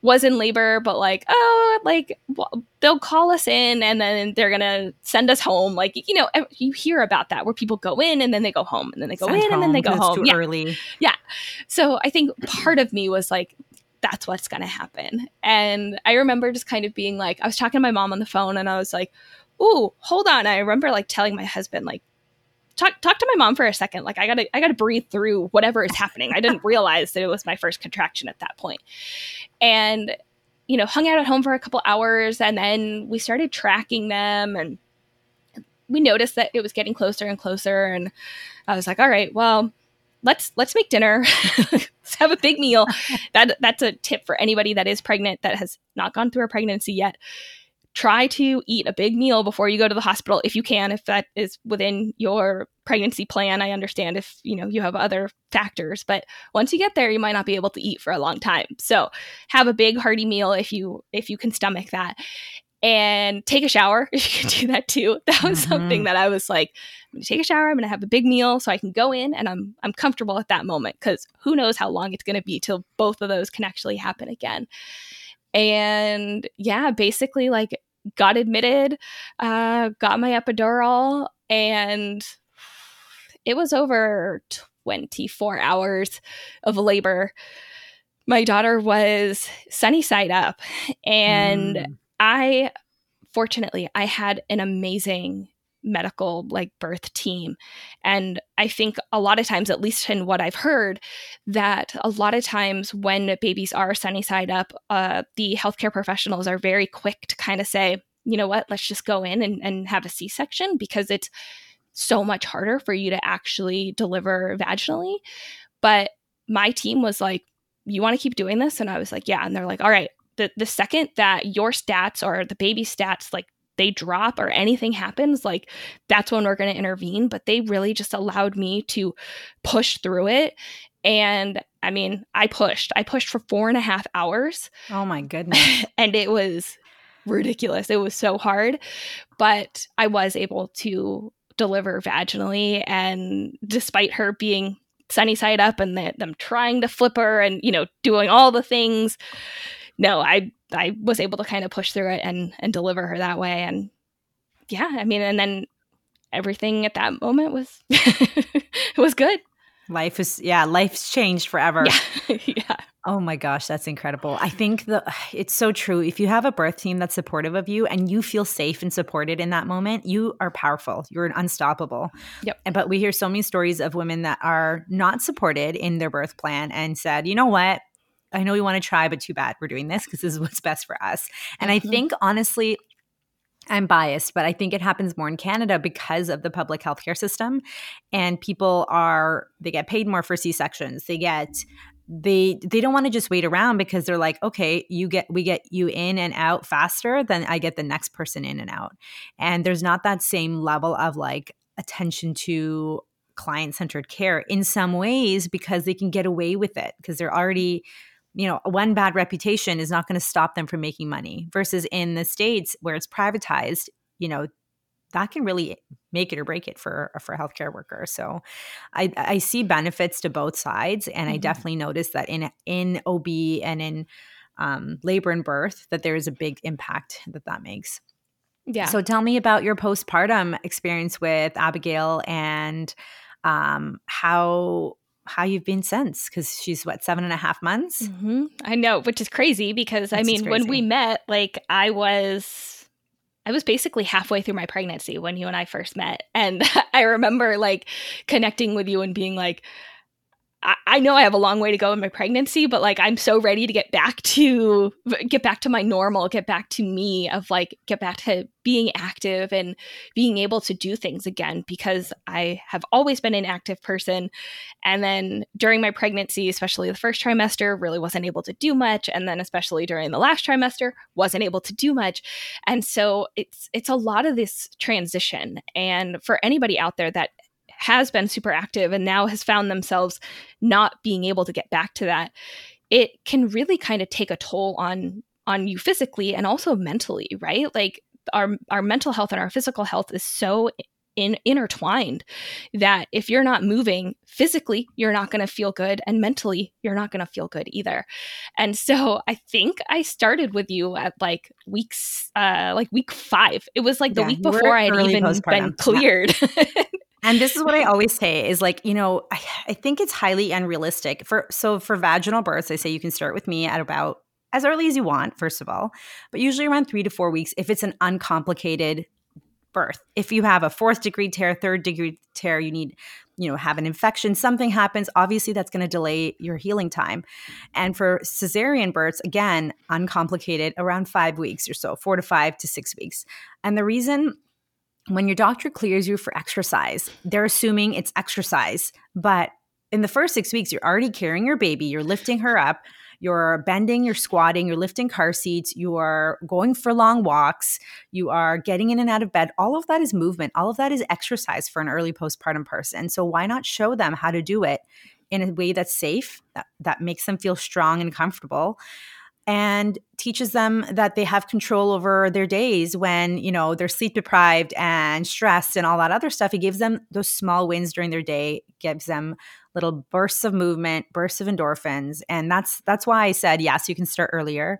S1: was in labor, but like, oh, like well, they'll call us in and then they're gonna send us home. Like, you know, you hear about that where people go in and then they go home and then they go Sent in home, and then they go home.
S2: yeah. early.
S1: Yeah. So I think part of me was like, that's what's gonna happen. And I remember just kind of being like, I was talking to my mom on the phone and I was like, "Ooh, hold on." I remember like telling my husband like talk talk to my mom for a second. Like I gotta I gotta breathe through whatever is happening. I didn't realize that it was my first contraction at that point. And you know, hung out at home for a couple hours and then we started tracking them and we noticed that it was getting closer and closer and I was like, all right, well, let's let's make dinner. let's have a big meal. That that's a tip for anybody that is pregnant that has not gone through a pregnancy yet try to eat a big meal before you go to the hospital if you can if that is within your pregnancy plan. I understand if you know you have other factors but once you get there you might not be able to eat for a long time. So have a big hearty meal if you if you can stomach that. And take a shower if you can do that too. That was mm-hmm. something that i was like i'm gonna take a shower i'm gonna have a big meal so i can go in and i'm i'm comfortable at that moment. Because who knows how long it's gonna be till both of those can actually happen again and yeah basically like got admitted, uh, got my epidural, and it was over 24 hours of labor. My daughter was sunny side up, and mm. I fortunately I had an amazing medical like birth team. And i think a lot of times at least in what i've heard that a lot of times when babies are sunny side up uh, the healthcare professionals are very quick to kind of say you know what? Let's just go in and, and have a c-section because it's so much harder for you to actually deliver vaginally. But my team was like you want to keep doing this? And i was like yeah. And they're like all right. The, the second that your stats or the baby stats like they drop or anything happens, like that's when we're going to intervene. But they really just allowed me to push through it. And I mean, I pushed. I pushed for four and a half hours.
S2: Oh my goodness.
S1: and it was ridiculous. It was so hard. But I was able to deliver vaginally. And despite her being sunny side up and the, them trying to flip her and, you know, doing all the things, no, I I was able to kind of push through it and and deliver her that way. And yeah, I mean, and then everything at that moment was it was good.
S2: Life is yeah, life's changed forever.
S1: Yeah. yeah.
S2: Oh my gosh, that's incredible. I think the it's so true. If you have a birth team that's supportive of you and you feel safe and supported in that moment, you are powerful. You're unstoppable.
S1: Yep.
S2: And but we hear so many stories of women that are not supported in their birth plan and said, "You know what? I know we want to try, but too bad we're doing this because this is what's best for us. And mm-hmm. I think honestly, I'm biased, but I think it happens more in Canada because of the public healthcare system. And people are, they get paid more for C sections. They get, they they don't want to just wait around because they're like okay you get we get you in and out faster than i get the next person in and out and there's not that same level of like attention to client centered care in some ways because they can get away with it because they're already you know, one bad reputation is not going to stop them from making money versus in the States where it's privatized, you know, that can really make it or break it for for a healthcare worker. So I, I see benefits to both sides. And mm-hmm. I definitely notice that in in OB and in um, labor and birth that there is a big impact that that makes.
S1: Yeah.
S2: So tell me about your postpartum experience with Abigail and um, how how you've been since because she's what seven and a half months?
S1: Mm-hmm. i know which is crazy because That's i mean when we met like i was i was basically halfway through my pregnancy when you and i first met. And i remember like connecting with you and being like I, know I have a long way to go in my pregnancy, but like I'm so ready to get back to get back to my normal, get back to me of like get back to being active and being able to do things again because I have always been an active person. And then during my pregnancy, especially the first trimester, really wasn't able to do much. And then especially during the last trimester, wasn't able to do much. And so it's it's a lot of this transition. And for anybody out there that has been super active and now has found themselves not being able to get back to that it can really kind of take a toll on on you physically and also mentally right? Like our our mental health and our physical health is so in, intertwined that if you're not moving physically you're not going to feel good and mentally you're not going to feel good either. And so i think i started with you at like weeks uh like week five. It was like the yeah, week before i had even been cleared. yeah.
S2: And this is what I always say is like, you know, I, I think it's highly unrealistic. For so for vaginal births, I say you can start with me at about as early as you want, first of all, but usually around three to four weeks if it's an uncomplicated birth. If you have a fourth degree tear, third degree tear, you need, you know, have an infection, something happens, obviously that's going to delay your healing time. And for cesarean births, again, uncomplicated, around five weeks or so, four to five to six weeks. And the reason when your doctor clears you for exercise, they're assuming it's exercise. But in the first six weeks, you're already carrying your baby, you're lifting her up, you're bending, you're squatting, you're lifting car seats, you are going for long walks, you are getting in and out of bed. All of that is movement. All of that is exercise for an early postpartum person. So why not show them how to do it in a way that's safe, that, that makes them feel strong and comfortable? And teaches them that they have control over their days when you know they're sleep deprived and stressed and all that other stuff. He gives them those small wins during their day gives them little bursts of movement bursts of endorphins. And that's that's why i said yes you can start earlier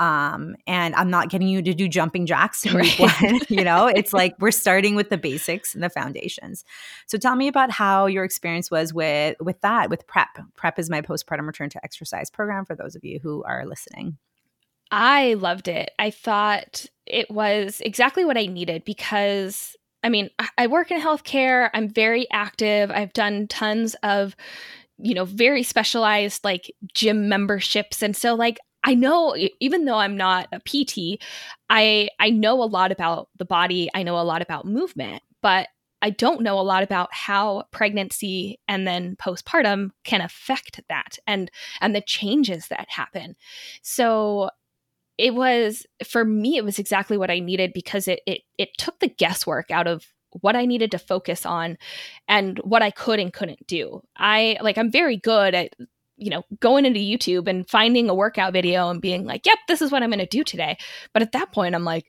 S2: Um, and I'm not getting you to do jumping jacks week one. You know, it's like we're starting with the basics and the foundations. So tell me about how your experience was with with that, with prep. Prep is my postpartum return to exercise program for those of you who are listening.
S1: I loved it. I thought it was exactly what I needed because I mean, I work in healthcare. I'm very active. I've done tons of, you know, very specialized like gym memberships. And so, like, I know even though I'm not a PT, I I know a lot about the body. I know a lot about movement, but I don't know a lot about how pregnancy and then postpartum can affect that and and the changes that happen. So it was for me it was exactly what I needed because it it it took the guesswork out of what I needed to focus on and what I could and couldn't do. I like I'm very good at you know, going into YouTube and finding a workout video and being like, yep, this is what I'm going to do today. But at that point, I'm like,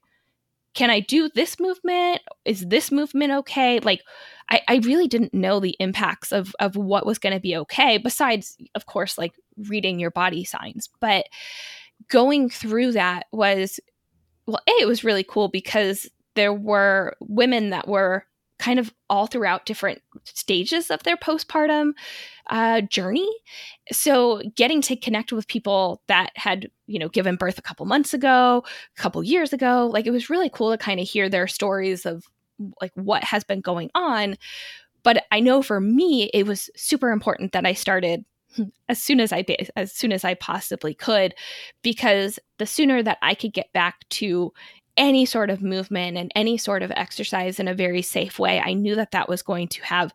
S1: can I do this movement? Is this movement okay? Like, I, I really didn't know the impacts of, of what was going to be okay, besides, of course, like reading your body signs. But going through that was, well, A, it was really cool because there were women that were kind of all throughout different stages of their postpartum uh, journey. So getting to connect with people that had, you know, given birth a couple months ago, a couple years ago, like it was really cool to kind of hear their stories of like what has been going on. But I know for me, it was super important that I started as soon as I as soon as I possibly could, because the sooner that I could get back to any sort of movement and any sort of exercise in a very safe way, I knew that that was going to have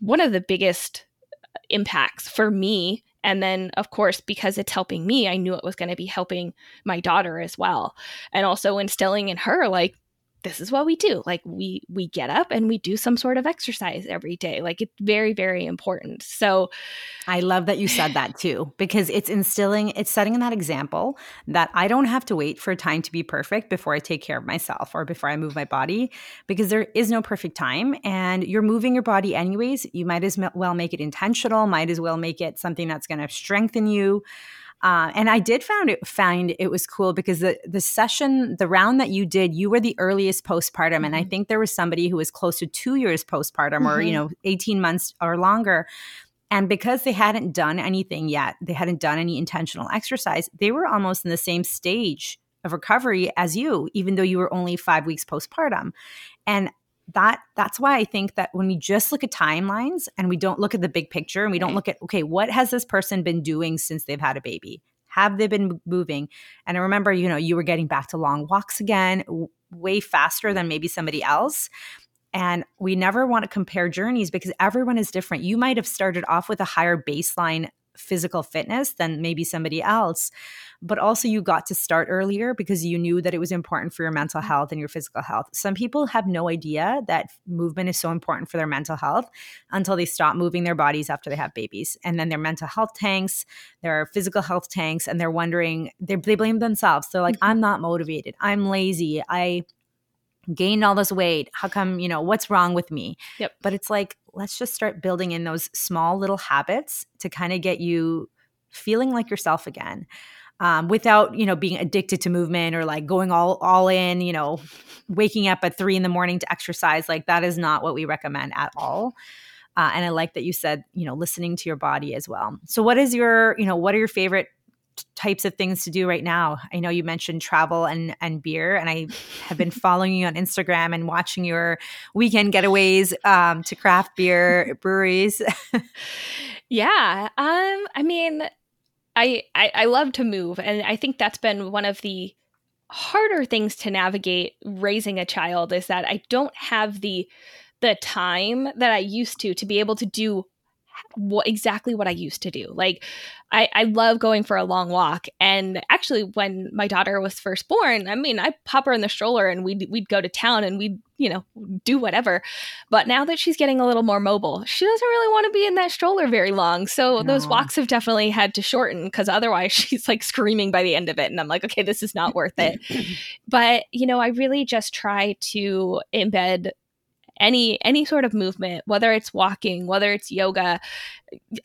S1: one of the biggest uh, impacts for me. And then, of course, because it's helping me, I knew it was going to be helping my daughter as well. And also instilling in her, like, this is what we do. Like we we get up and we do some sort of exercise every day. Like it's very very important. So
S2: i love that you said that too because it's instilling it's setting that example that i don't have to wait for time to be perfect before i take care of myself or before i move my body because there is no perfect time and you're moving your body anyways. You might as well make it intentional might as well make it something that's going to strengthen you uh, and I did found it find it was cool because the the session, the round that you did, you were the earliest postpartum, and I mm-hmm. think there was somebody who was close to two years postpartum, mm-hmm. or you mm-hmm. know, eighteen months or longer. And because they hadn't done anything yet, they hadn't done any intentional exercise, they were almost in the same stage of recovery as you, even though you were only five weeks postpartum. And that that's why I think that when we just look at timelines and we don't look at the big picture and we don't look at okay, what has this person been doing since they've had a baby? Have they been moving? And I remember, you know, you were getting back to long walks again, w- way faster than maybe somebody else. And we never want to compare journeys because everyone is different. You might have started off with a higher baseline physical fitness than maybe somebody else. But also, you got to start earlier because you knew that it was important for your mental health and your physical health. Some people have no idea that movement is so important for their mental health until they stop moving their bodies after they have babies. And then their mental health tanks, their physical health tanks, and they're wondering, they, they blame themselves. They're like, mm-hmm. I'm not motivated. I'm lazy. I gained all this weight. How come, you know, what's wrong with me?
S1: Yep.
S2: But it's like, let's just start building in those small little habits to kind of get you feeling like yourself again. Um, without you know being addicted to movement or like going all all in you know waking up at three in the morning to exercise like that is not what we recommend at all uh, and i like that you said you know listening to your body as well so what is your you know what are your favorite types of things to do right now. I know you mentioned travel and and beer, and I have been following you on Instagram and watching your weekend getaways um, to craft beer breweries.
S1: yeah, um, I mean, I, I I love to move, and I think that's been one of the harder things to navigate raising a child is that I don't have the the time that I used to to be able to do what exactly what I used to do. Like I, I love going for a long walk. And actually when my daughter was first born, I mean, I pop her in the stroller and we'd we'd go to town and we'd, you know, do whatever. But now that she's getting a little more mobile, she doesn't really want to be in that stroller very long. So no. those walks have definitely had to shorten because otherwise she's like screaming by the end of it. And I'm like, okay, this is not worth it. but, you know, I really just try to embed any any sort of movement whether it's walking whether it's yoga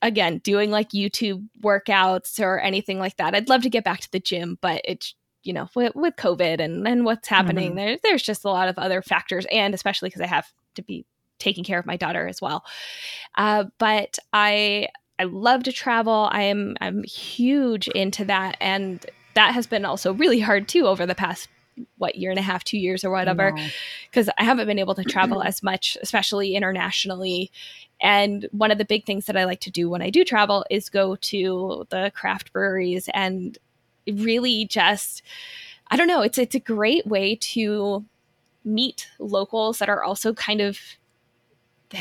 S1: again doing like youtube workouts or anything like that i'd love to get back to the gym but it's you know, with, with COVID and, and what's happening, mm-hmm. there, there's just a lot of other factors. And especially because I have to be taking care of my daughter as well. Uh, but I, I love to travel. I am, I'm huge into that. And that has been also really hard too over the past what year and a half, two years or whatever, because I haven't been able to travel as much, especially internationally. And one of the big things that I like to do when I do travel is go to the craft breweries and really just, I don't know, it's it's a great way to meet locals that are also kind of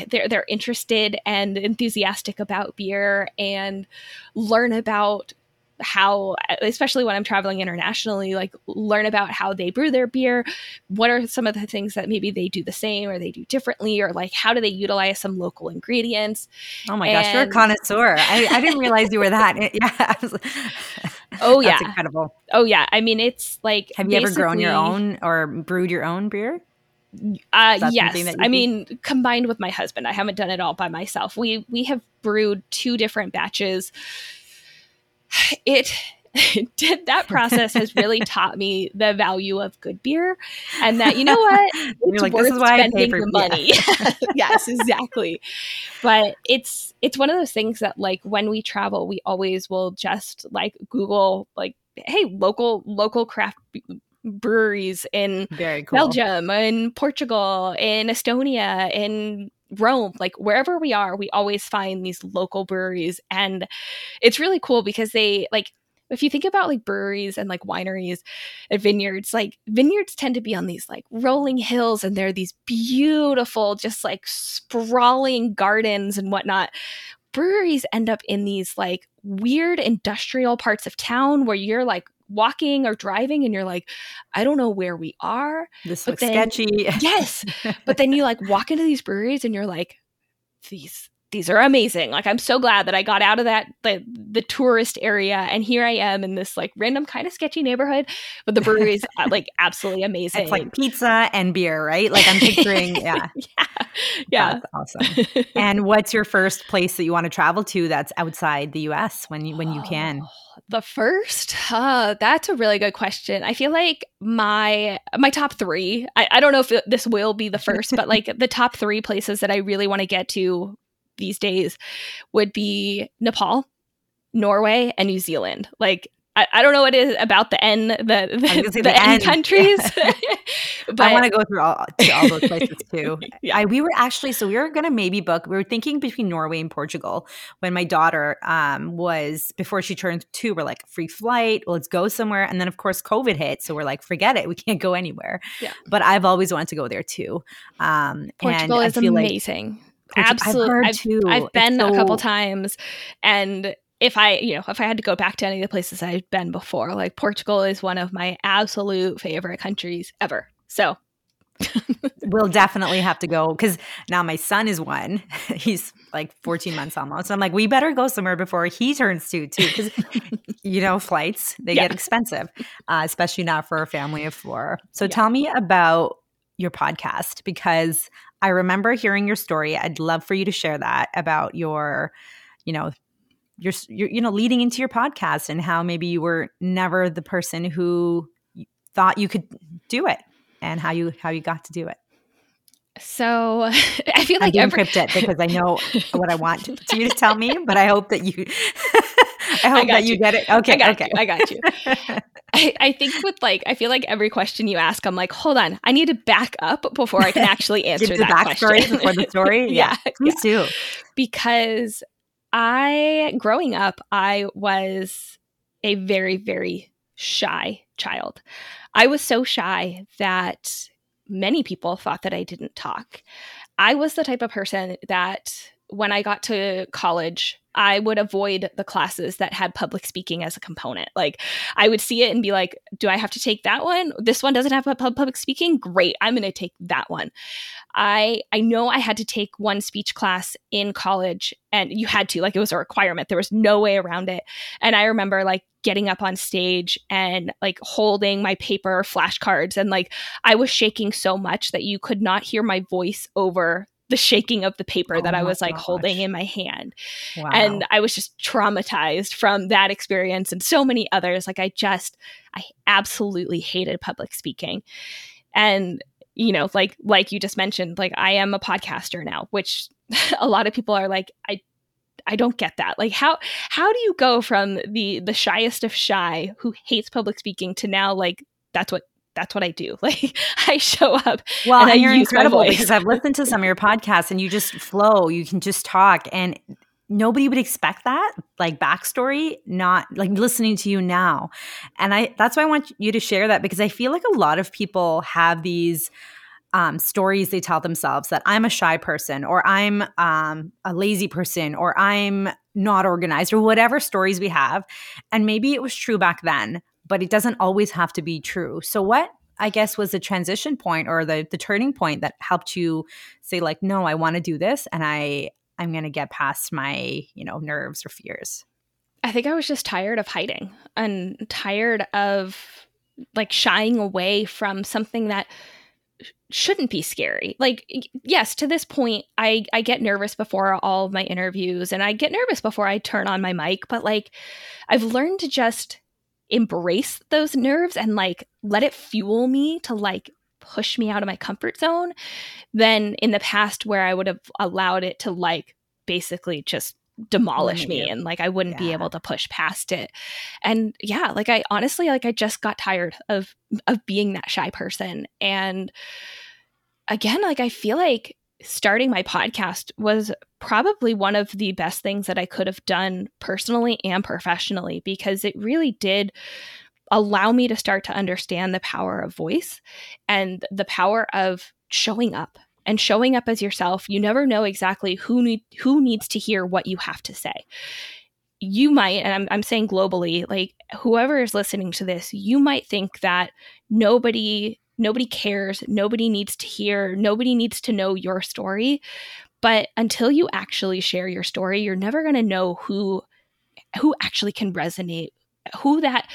S1: they're they're interested and enthusiastic about beer and learn about how especially when i'm traveling internationally like learn about how they brew their beer. What are some of the things that maybe they do the same or they do differently? Or like how do they utilize some local ingredients?
S2: Oh my and, gosh you're a connoisseur. I, I, didn't realize you were that. Yeah
S1: oh yeah.
S2: incredible.
S1: Oh yeah. I mean it's like
S2: have you ever grown your own or brewed your own beer?
S1: Uh, yes, I mean combined with my husband. I haven't done it all by myself. We we have brewed two different batches it did that process has really taught me the value of good beer and that you know what? It's like, worth spending the money. Yes exactly. But it's it's one of those things that like when we travel we always will just like google like hey local local craft breweries in cool. belgium in portugal in estonia in Rome, like wherever we are, we always find these local breweries. And it's really cool because they like if you think about like breweries and like wineries and vineyards, like vineyards tend to be on these like rolling hills and they're these beautiful, just like sprawling gardens and whatnot. Breweries end up in these like weird industrial parts of town where you're like walking or driving and you're like, I don't know where we are.
S2: This but looks then, sketchy.
S1: yes. But then you like walk into these breweries and you're like, these these are amazing. Like I'm so glad that I got out of that the the tourist area and here I am in this like random kind of sketchy neighborhood, but the brewery is uh, like absolutely amazing.
S2: It's like pizza and beer, right? Like I'm picturing, yeah,
S1: yeah, yeah.
S2: That's awesome. and what's your first place that you want to travel to that's outside the U.S. when you when you can? Oh,
S1: the first uh, that's a really good question i feel like my my top three I, I don't know if this will be the first but like the top three places that i really want to get to these days would be Nepal, Norway, and New Zealand. Like I, I don't know what it is about the N the the, the, the N, countries.
S2: but I want to go through all, all those places too. yeah. I, we were actually so we were gonna maybe book. We were thinking between Norway and Portugal when my daughter um, was before she turned two. We're like free flight. Let's go somewhere. And then of course COVID hit, so we're like forget it. We can't go anywhere. Yeah. But I've always wanted to go there too.
S1: Um, Portugal is amazing. Like, Absolutely. I've, I've, been so... a couple times and if I, you know, if I had to go back to any of the places I've been before, like Portugal is one of my absolute favorite countries ever. So
S2: we'll definitely have to go because now my son is one. He's like 14 months almost. So I'm like, we better go somewhere before he turns two, too. Because, you know, flights, they yeah. get expensive, uh, especially not for a family of four. So yeah. tell me about your podcast because I remember hearing your story. I'd love for you to share that about your, you know, your, your you know, leading into your podcast and how maybe you were never the person who thought you could do it and how you how you got to do it.
S1: So I feel like
S2: I'm every- encrypt it because I know what I want you to tell me, but I hope that you I hope I that you. you. get it. Okay.
S1: I got
S2: okay.
S1: You, I got you. I, I, think with like, I feel like every question you ask, I'm like, hold on, I need to back up before I can actually answer that the question.
S2: before the story. yeah, yeah, please yeah. do.
S1: Because I, growing up, I was a very, very shy child. I was so shy that many people thought that I didn't talk. I was the type of person that when I got to college, I would avoid the classes that had public speaking as a component. Like I would see it and be like, do I have to take that one? This one doesn't have public speaking? Great. I'm going to take that one. I I know I had to take one speech class in college and you had to like it was a requirement. There was no way around it. And I remember like getting up on stage and like holding my paper flashcards and like I was shaking so much that you could not hear my voice over the shaking of the paper oh that I was like gosh. holding in my hand. Wow. And I was just traumatized from that experience and so many others. Like I just I absolutely hated public speaking. And you know, like like you just mentioned, like I am a podcaster now, which a lot of people are like I I don't get that. Like how how do you go from the the shyest of shy who hates public speaking to now like that's what that's what I do. Like I show up.
S2: Well, and, and you're incredible because I've listened to some of your podcasts and you just flow. You can just talk and nobody would expect that like backstory not like listening to you now and i that's why i want you to share that because i feel like a lot of people have these um, stories they tell themselves that i'm a shy person or i'm um, a lazy person or i'm not organized or whatever stories we have and maybe it was true back then but it doesn't always have to be true. So what I guess was the transition point or the the turning point that helped you say like no, I want to do this and I I'm going to get past my, you know, nerves or fears.
S1: I think I was just tired of hiding and tired of like shying away from something that shouldn't be scary. Like yes, to this point I I get nervous before all of my interviews and I get nervous before I turn on my mic, but like I've learned to just embrace those nerves and like let it fuel me to like push me out of my comfort zone than in the past where I would have allowed it to like basically just demolish me and like I wouldn't yeah. be able to push past it. And yeah, like I honestly like I just got tired of of being that shy person and again like I feel like starting my podcast was probably one of the best things that I could have done personally and professionally because it really did allow me to start to understand the power of voice and the power of showing up and showing up as yourself. You never know exactly who need, who needs to hear what you have to say. You might, and I'm, I'm saying globally, like whoever is listening to this, you might think that nobody nobody cares. Nobody needs to hear. Nobody needs to know your story. But until you actually share your story you're never going to know who who actually can resonate who that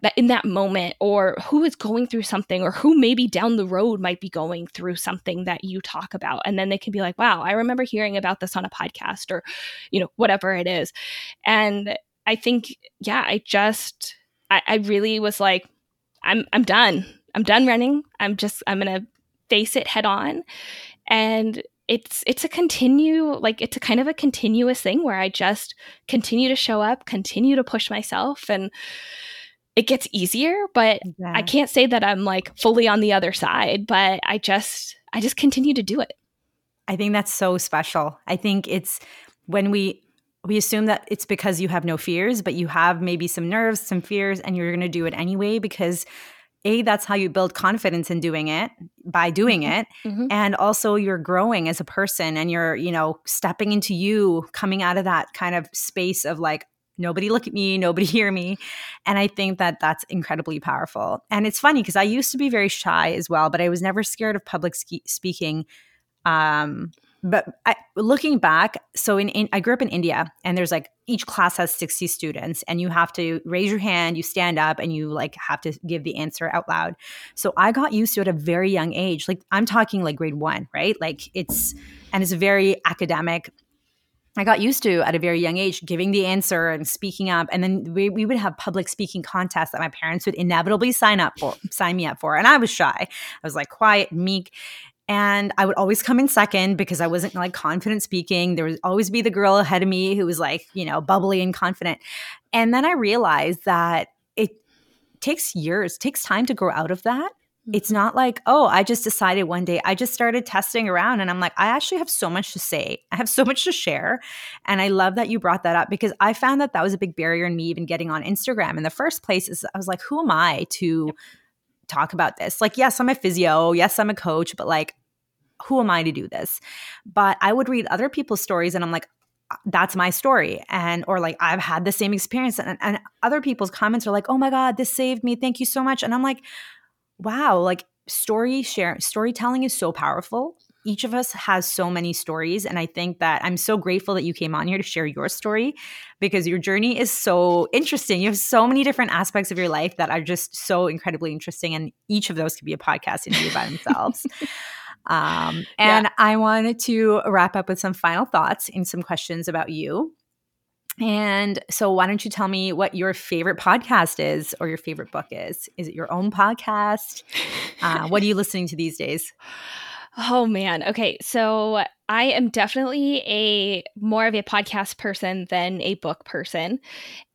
S1: that in that moment or who is going through something or who maybe down the road might be going through something that you talk about. And then they can be like wow i remember hearing about this on a podcast or you know whatever it is. And i think yeah i just i, I really was like i'm i'm done I'm done running. I'm just I'm going to face it head on. And it's it's a continue like it's a kind of a continuous thing where I just continue to show up, continue to push myself and it gets easier, but yeah. I can't say that I'm like fully on the other side, but I just I just continue to do it.
S2: I think that's so special. I think it's when we we assume that it's because you have no fears, but you have maybe some nerves, some fears, and you're going to do it anyway because a that's how you build confidence in doing it by doing mm-hmm. it mm-hmm. and also you're growing as a person and you're you know stepping into you coming out of that kind of space of like nobody look at me nobody hear me and i think that that's incredibly powerful and it's funny because i used to be very shy as well but i was never scared of public ski- speaking um but I, looking back, so in, in I grew up in India, and there's like each class has 60 students, and you have to raise your hand, you stand up, and you like have to give the answer out loud. So I got used to it at a very young age. Like I'm talking like grade one, right? Like it's and it's very academic. I got used to at a very young age giving the answer and speaking up. And then we, we would have public speaking contests that my parents would inevitably sign up for, sign me up for. And I was shy. I was like quiet, meek. And I would always come in second because I wasn't like confident speaking. There would always be the girl ahead of me who was like, you know, bubbly and confident. And then I realized that it takes years, takes time to grow out of that. It's mm-hmm. not like, oh, I just decided one day. I just started testing around and I'm like, I actually have so much to say. I have so much to share. And I love that you brought that up because I found that that was a big barrier in me even getting on Instagram in the first place. Is I was like, who am I to talk about this. Like, yes, I'm a physio. Yes, I'm a coach, but like, who am I to do this? But I would read other people's stories and I'm like, uh, that's my story. And, or like, I've had the same experience. And, and other people's comments are like, oh my God, this saved me. Thank you so much. And I'm like, wow, like, story share storytelling is so powerful each of us has so many stories. And I think that I'm so grateful that you came on here to share your story because your journey is so interesting. You have so many different aspects of your life that are just so incredibly interesting. And each of those could be a podcast interview by themselves. Um, and yeah. I wanted to wrap up with some final thoughts and some questions about you. And so, why don't you tell me what your favorite podcast is or your favorite book is? Is it your own podcast? Uh, what are you listening to these days?
S1: Oh man. Okay. So I am definitely a more of a podcast person than a book person.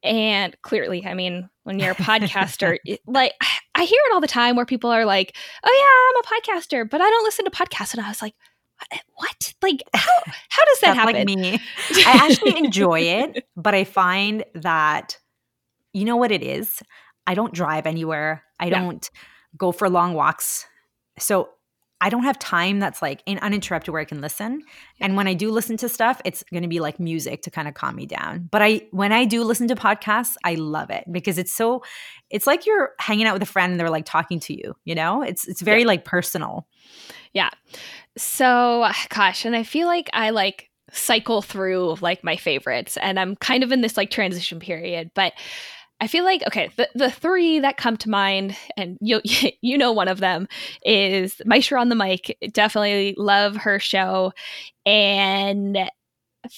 S1: And clearly, I mean, when you're a podcaster, it, like I hear it all the time where people are like, "Oh yeah, I'm a podcaster, but I don't listen to podcasts." And I was like, what? Like how how does that happen?
S2: Like me. I actually enjoy it, but I find that you know what it is? I don't drive anywhere. I yeah. don't go for long walks. So I don't have time that's like in uninterrupted where I can listen. And when I do listen to stuff, it's going to be like music to kind of calm me down. But I when I do listen to podcasts, I love it because it's so it's like you're hanging out with a friend and they're like talking to you, you know? It's it's very yeah. like personal.
S1: Yeah. So, gosh, and I feel like I like cycle through like my favorites and I'm kind of in this like transition period, but I feel like okay, the, the three that come to mind, and you you know one of them is Maisha on the mic. Definitely love her show, and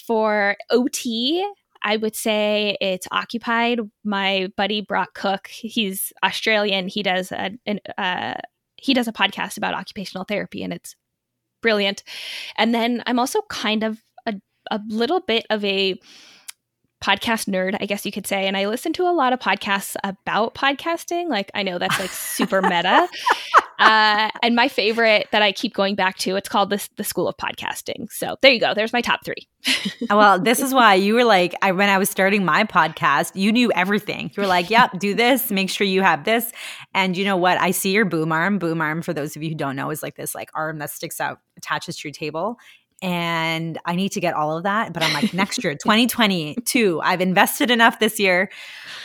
S1: for OT, I would say it's occupied. My buddy Brock Cook, he's Australian. He does a an, uh, he does a podcast about occupational therapy, and it's brilliant. And then I'm also kind of a a little bit of a podcast nerd, I guess you could say. And I listen to a lot of podcasts about podcasting. Like, I know that's like super meta. Uh, and my favorite that I keep going back to, it's called the, the School of Podcasting. So there you go. There's my top three.
S2: well, this is why you were like, I, when I was starting my podcast, you knew everything. You were like, yep, do this, make sure you have this. And you know what? I see your boom arm. Boom arm, for those of you who don't know, is like this like arm that sticks out, attaches to your table and I need to get all of that. But I'm like, next year, 2022, I've invested enough this year.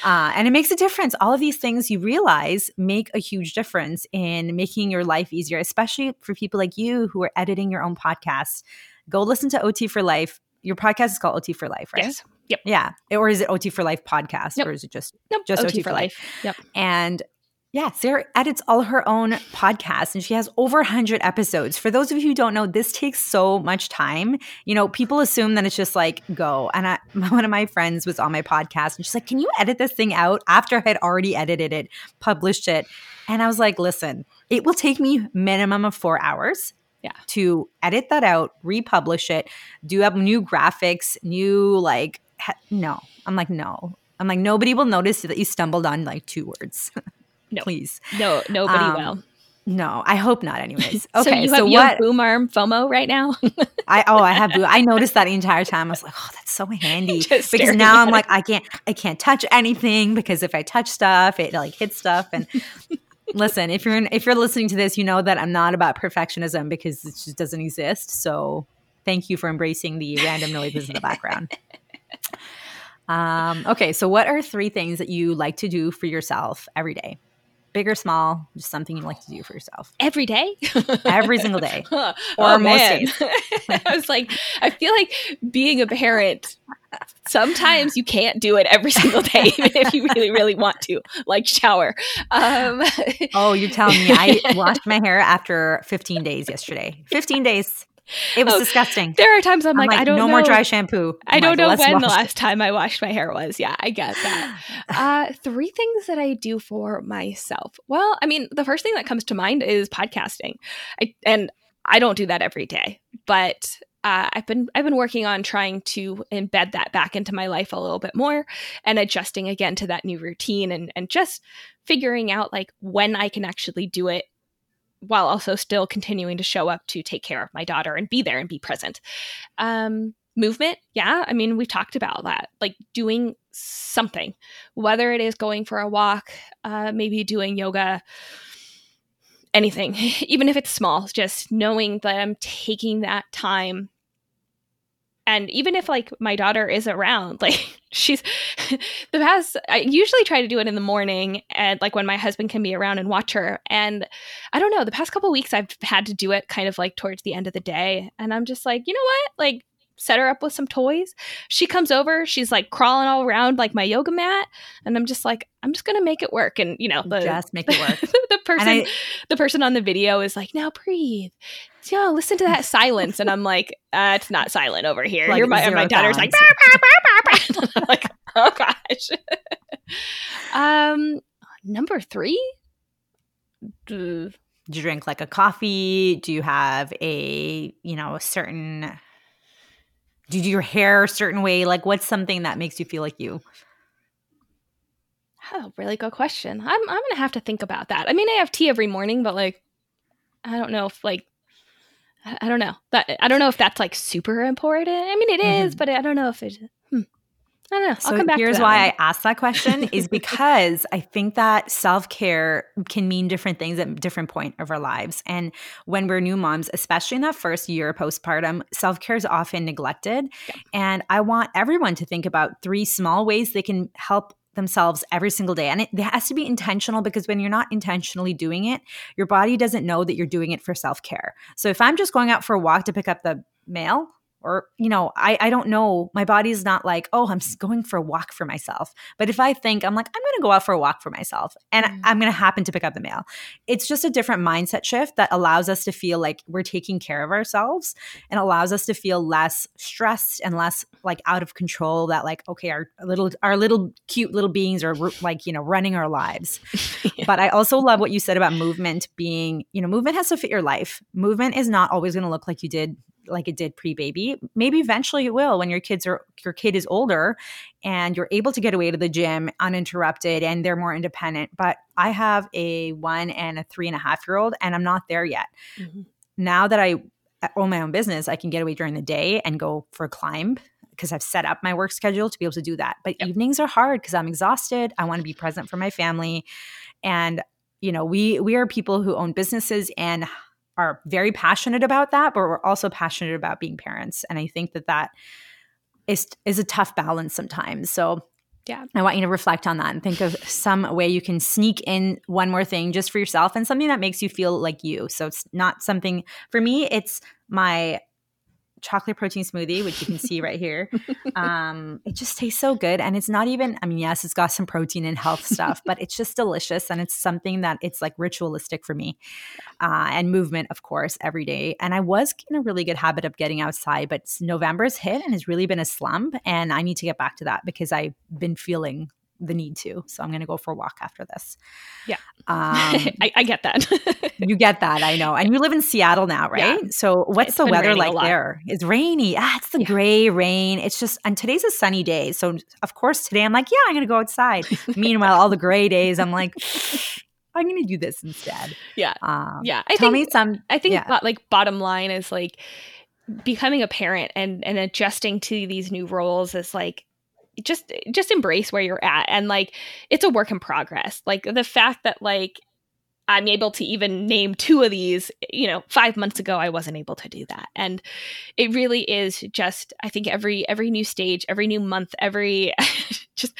S2: Uh, and it makes a difference. All of these things you realize make a huge difference in making your life easier, especially for people like you who are editing your own podcast. Go listen to OT 4 Lyfe. Your podcast is called OT 4 Lyfe, right?
S1: Yes. Yep.
S2: Yeah. Or is it OT 4 Lyfe podcast? Nope. Or is it just,
S1: nope.
S2: just
S1: OT, OT for, Life?
S2: Life? Yep. And yeah, Sarah edits all her own podcasts and she has over 100 episodes. For those of you who don't know, this takes so much time. You know, people assume that it's just like go. And I, one of my friends was on my podcast and she's like, Can you edit this thing out after I had already edited it, published it? And I was like, Listen, it will take me minimum of four hours.
S1: Yeah.
S2: To edit that out, republish it, do up new graphics, new like, no. I'm like, no. I'm like, nobody will notice that you stumbled on like two words.
S1: No.
S2: Please.
S1: No, nobody um, will.
S2: No, I hope not. Anyways, okay. so
S1: you have, so you what? Have boom arm FOMO right now.
S2: I oh, I have boom. I noticed that the entire time. I was like, oh, that's so handy because now I'm like, I can't, I can't touch anything because if I touch stuff, it like hits stuff. And listen, if you're in, if you're listening to this, you know that I'm not about perfectionism because it just doesn't exist. So thank you for embracing the random noises in the background. Um, okay, so what are three things that you like to do for yourself every day? Big or small, just something you like to do for yourself
S1: every day,
S2: every single day,
S1: or oh, most man. days. I was like, I feel like being a parent. Sometimes you can't do it every single day, even if you really, really want to, like shower. Um,
S2: oh, you're telling me I washed my hair after 15 days yesterday. 15 days. It was oh, disgusting.
S1: There are times I'm, I'm like, like, I don't
S2: no
S1: know.
S2: more dry shampoo.
S1: I'm I do not know when the last time I washed my hair was. Yeah, I get that. uh, three things that I do for myself. Well, I mean, the first thing that comes to mind is podcasting. I, and I don't do that every day, but uh, I've been I've been working on trying to embed that back into my life a little bit more and adjusting again to that new routine and and just figuring out like when I can actually do it while also still continuing to show up to take care of my daughter and be there and be present. Um, movement, yeah, I mean, we've talked about that, like doing something, whether it is going for a walk, uh, maybe doing yoga, anything, even if it's small, just knowing that I'm taking that time and even if like my daughter is around like she's the past i usually try to do it in the morning and like when my husband can be around and watch her. And i don't know the past couple weeks i've had to do it kind of like towards the end of the day. And i'm just like you know what? Like set her up with some toys. She comes over she's like crawling all around like my yoga mat. And i'm just like i'm just gonna make it work. And you know the,
S2: just make it work.
S1: the person I, the person on the video is like now breathe yo, listen to that silence. And I'm like, uh, it's not silent over here. Like my, my daughter's like, bah, bah, bah, like, oh gosh. um, number three.
S2: Do you drink like a coffee? Do you have a, you know, a certain, do you do your hair a certain way? Like what's something that makes you feel like you?
S1: Oh, really good question. I'm I'm gonna have to think about that. I mean, I have tea every morning, but like, I don't know if like I don't know. That I don't know if that's like super important. I mean, it is, mm-hmm. but I don't know if it. Hmm. I don't know.
S2: I'll come so here's why one. I asked that question is because I think that self care can mean different things at different point of our lives. And when we're new moms, especially in that first year postpartum, self care is often neglected. Yeah. And I want everyone to think about three small ways they can help themselves every single day. And it, it, has to be intentional because when you're not intentionally doing it, your body doesn't know that you're doing it for self care. So if I'm just going out for a walk to pick up the mail, or you know i i don't know. My body's not like oh i'm going for a walk for myself. But if i think i'm like i'm going to go out for a walk for myself and mm. i'm going to happen to pick up the mail. It's just a different mindset shift that allows us to feel like we're taking care of ourselves and allows us to feel less stressed and less like out of control that like okay our little our little cute little beings are like you know running our lives. Yeah. but i also love what you said about movement being you know movement has to fit your life. Movement is not always going to look like you did like it did pre-baby. Maybe eventually it will when your kids are your kid is older and you're able to get away to the gym uninterrupted and they're more independent. But I have a one and a three and a half year old and I'm not there yet. Mm-hmm. Now that I own my own business, I can get away during the day and go for a climb because I've set up my work schedule to be able to do that. But yep. evenings are hard because I'm exhausted. I want to be present for my family. And you know, we we are people who own businesses and are very passionate about that, but we're also passionate about being parents. And I think that that is is a tough balance sometimes. So yeah. I want you to reflect on that and think of some way you can sneak in one more thing just for yourself and something that makes you feel like you. So it's not something for me, it's my chocolate protein smoothie, which you can see right here. Um, it just tastes so good. And it's not even, I mean, yes, it's got some protein and health stuff, but it's just delicious. And it's something that it's like ritualistic for me. Uh, and movement, of course, every day. And I was in a really good habit of getting outside, but November's hit and has really been a slump. And I need to get back to that because I've been feeling the need to. So I'm going to go for a walk after this.
S1: Yeah. Um, I, I, get that.
S2: you get that. I know. And you live in Seattle now, right? Yeah. So what's it's the weather like there? It's rainy. Ah, it's the yeah. gray rain. It's just, and today's a sunny day. So of course today I'm like, yeah, I'm going to go outside. Meanwhile, all the gray days, I'm like, I'm going to do this instead.
S1: Yeah. Um, yeah. I tell think, me some. I think yeah. like bottom line is like becoming a parent and, and adjusting to these new roles is like, just just embrace where you're at and like it's a work in progress. Like the fact that like i'm able to even name two of these you know 5 months ago i wasn't able to do that. And it really is just i think every every new stage every new month every just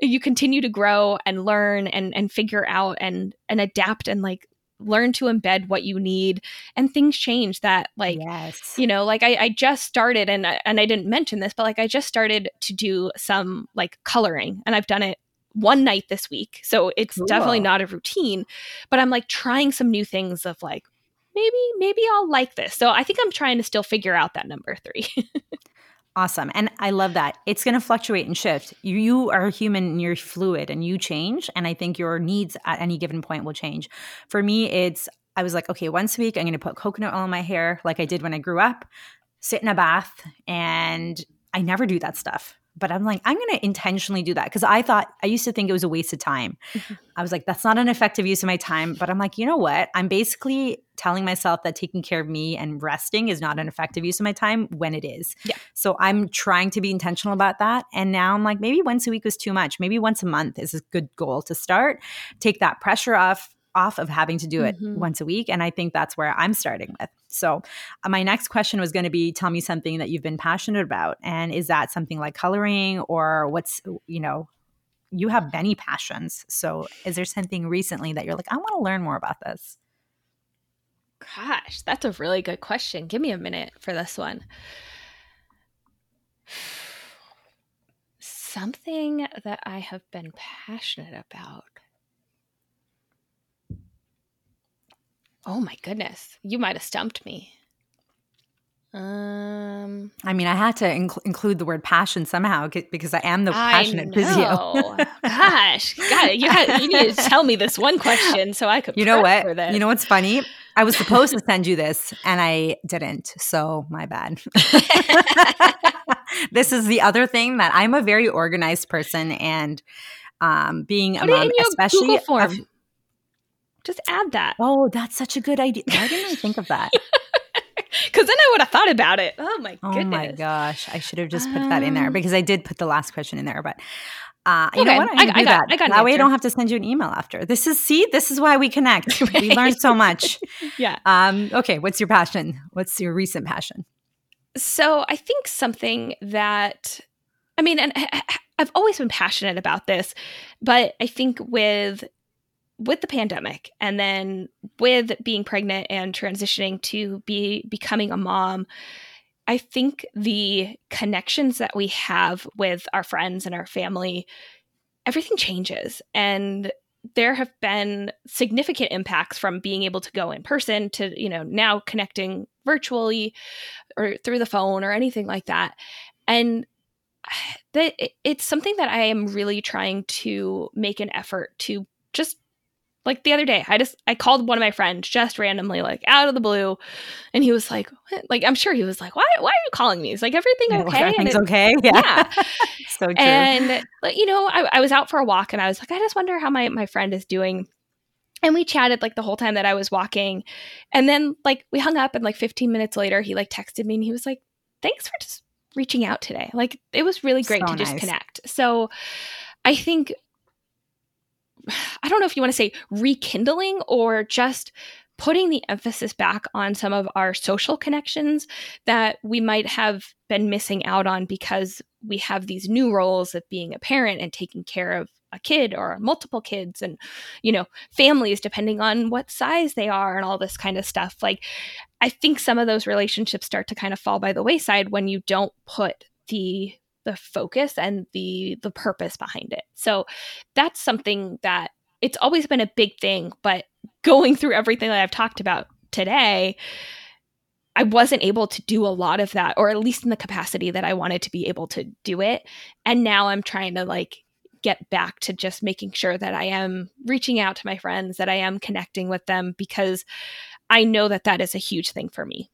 S1: you continue to grow and learn and and figure out and and adapt and like learn to embed what you need and things change that like yes. you know like I, I just started and and I didn't mention this but like I just started to do some like coloring and I've done it one night this week so it's cool. definitely not a routine but I'm like trying some new things of like maybe maybe I'll like this so I think I'm trying to still figure out that number 3
S2: Awesome. And I love that. It's going to fluctuate and shift. You, are human and you're fluid and you change. And I think your needs at any given point will change. For me, it's, I was like, okay, once a week, I'm going to put coconut oil in my hair like I did when I grew up, sit in a bath. And I never do that stuff but I'm like, I'm going to intentionally do that because I thought I used to think it was a waste of time. Mm-hmm. I was like, that's not an effective use of my time. But I'm like, you know what? I'm basically telling myself that taking care of me and resting is not an effective use of my time when it is. Yeah. So I'm trying to be intentional about that. And now I'm like, maybe once a week was too much. Maybe once a month is a good goal to start. Take that pressure off off of having to do it mm-hmm. once a week. And I think that's where I'm starting with. So, uh, my next question was going to be tell me something that you've been passionate about. And is that something like coloring or what's, you know, you have many passions. So, is there something recently that you're like, I want to learn more about this?
S1: Gosh, that's a really good question. Give me a minute for this one. Something that I have been passionate about. Oh my goodness. You might have stumped me.
S2: Um, I mean, I had to inc- include the word passion somehow because I am the passionate physio.
S1: Gosh, God, you, had, you need to tell me this one question so I could.
S2: You know what? You know what's funny? I was supposed to send you this and I didn't. So my bad. this is the other thing that I'm a very organized person and um, being a mom, especially. Form.
S1: Just add that.
S2: Oh, that's such a good idea. Why didn't I think of that?
S1: Because then I would have thought about it. Oh my goodness. Oh
S2: my gosh. I should have just put um, that in there um, because I did put the last question in there. But uh, you okay. know what? I, I, I got, that. I got that way I don't have to send you an email after. This is see, this is why we connect. right. We learn so much.
S1: yeah.
S2: Um, okay, what's your passion? What's your recent passion?
S1: So I think something that I mean, and I've always been passionate about this, but I think with with the pandemic and then with being pregnant and transitioning to be becoming a mom i think the connections that we have with our friends and our family everything changes. And there have been significant impacts from being able to go in person to you know now connecting virtually or through the phone or anything like that. And that it's something that i am really trying to make an effort to just like the other day i just i called one of my friends just randomly like out of the blue and he was like what? like i'm sure he was like why why are you calling me? He's like everything okay?
S2: Everything's it, okay? Yeah, yeah. so true.
S1: And you know I, I was out for a walk and i was like i just wonder how my my friend is doing. And we chatted like the whole time that i was walking. And then like we hung up and like 15 minutes later he like texted me and he was like thanks for just reaching out today. Like it was really great so to nice. just connect. So i think I don't know if you want to say rekindling or just putting the emphasis back on some of our social connections that we might have been missing out on because we have these new roles of being a parent and taking care of a kid or multiple kids and you know families depending on what size they are and all this kind of stuff. Like i think some of those relationships start to kind of fall by the wayside when you don't put the the focus and the the purpose behind it. So that's something that it's always been a big thing, but going through everything that I've talked about today, I wasn't able to do a lot of that, or at least in the capacity that I wanted to be able to do it. And now I'm trying to like get back to just making sure that I am reaching out to my friends, that I am connecting with them, because I know that that is a huge thing for me.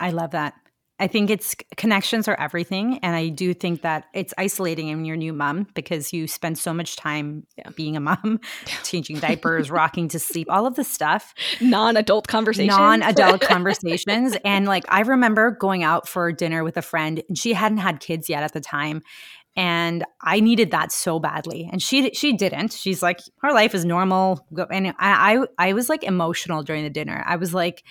S2: I love that. I think it's connections are everything. And I do think that it's isolating when you're new mom because you spend so much time yeah. being a mom, changing diapers, rocking to sleep, all of the stuff.
S1: Non adult conversations.
S2: Non adult conversations. And like, I remember going out for dinner with a friend and she hadn't had kids yet at the time. And I needed that so badly. And she she didn't. She's like, her life is normal. And I, I, I was like emotional during the dinner. I was like,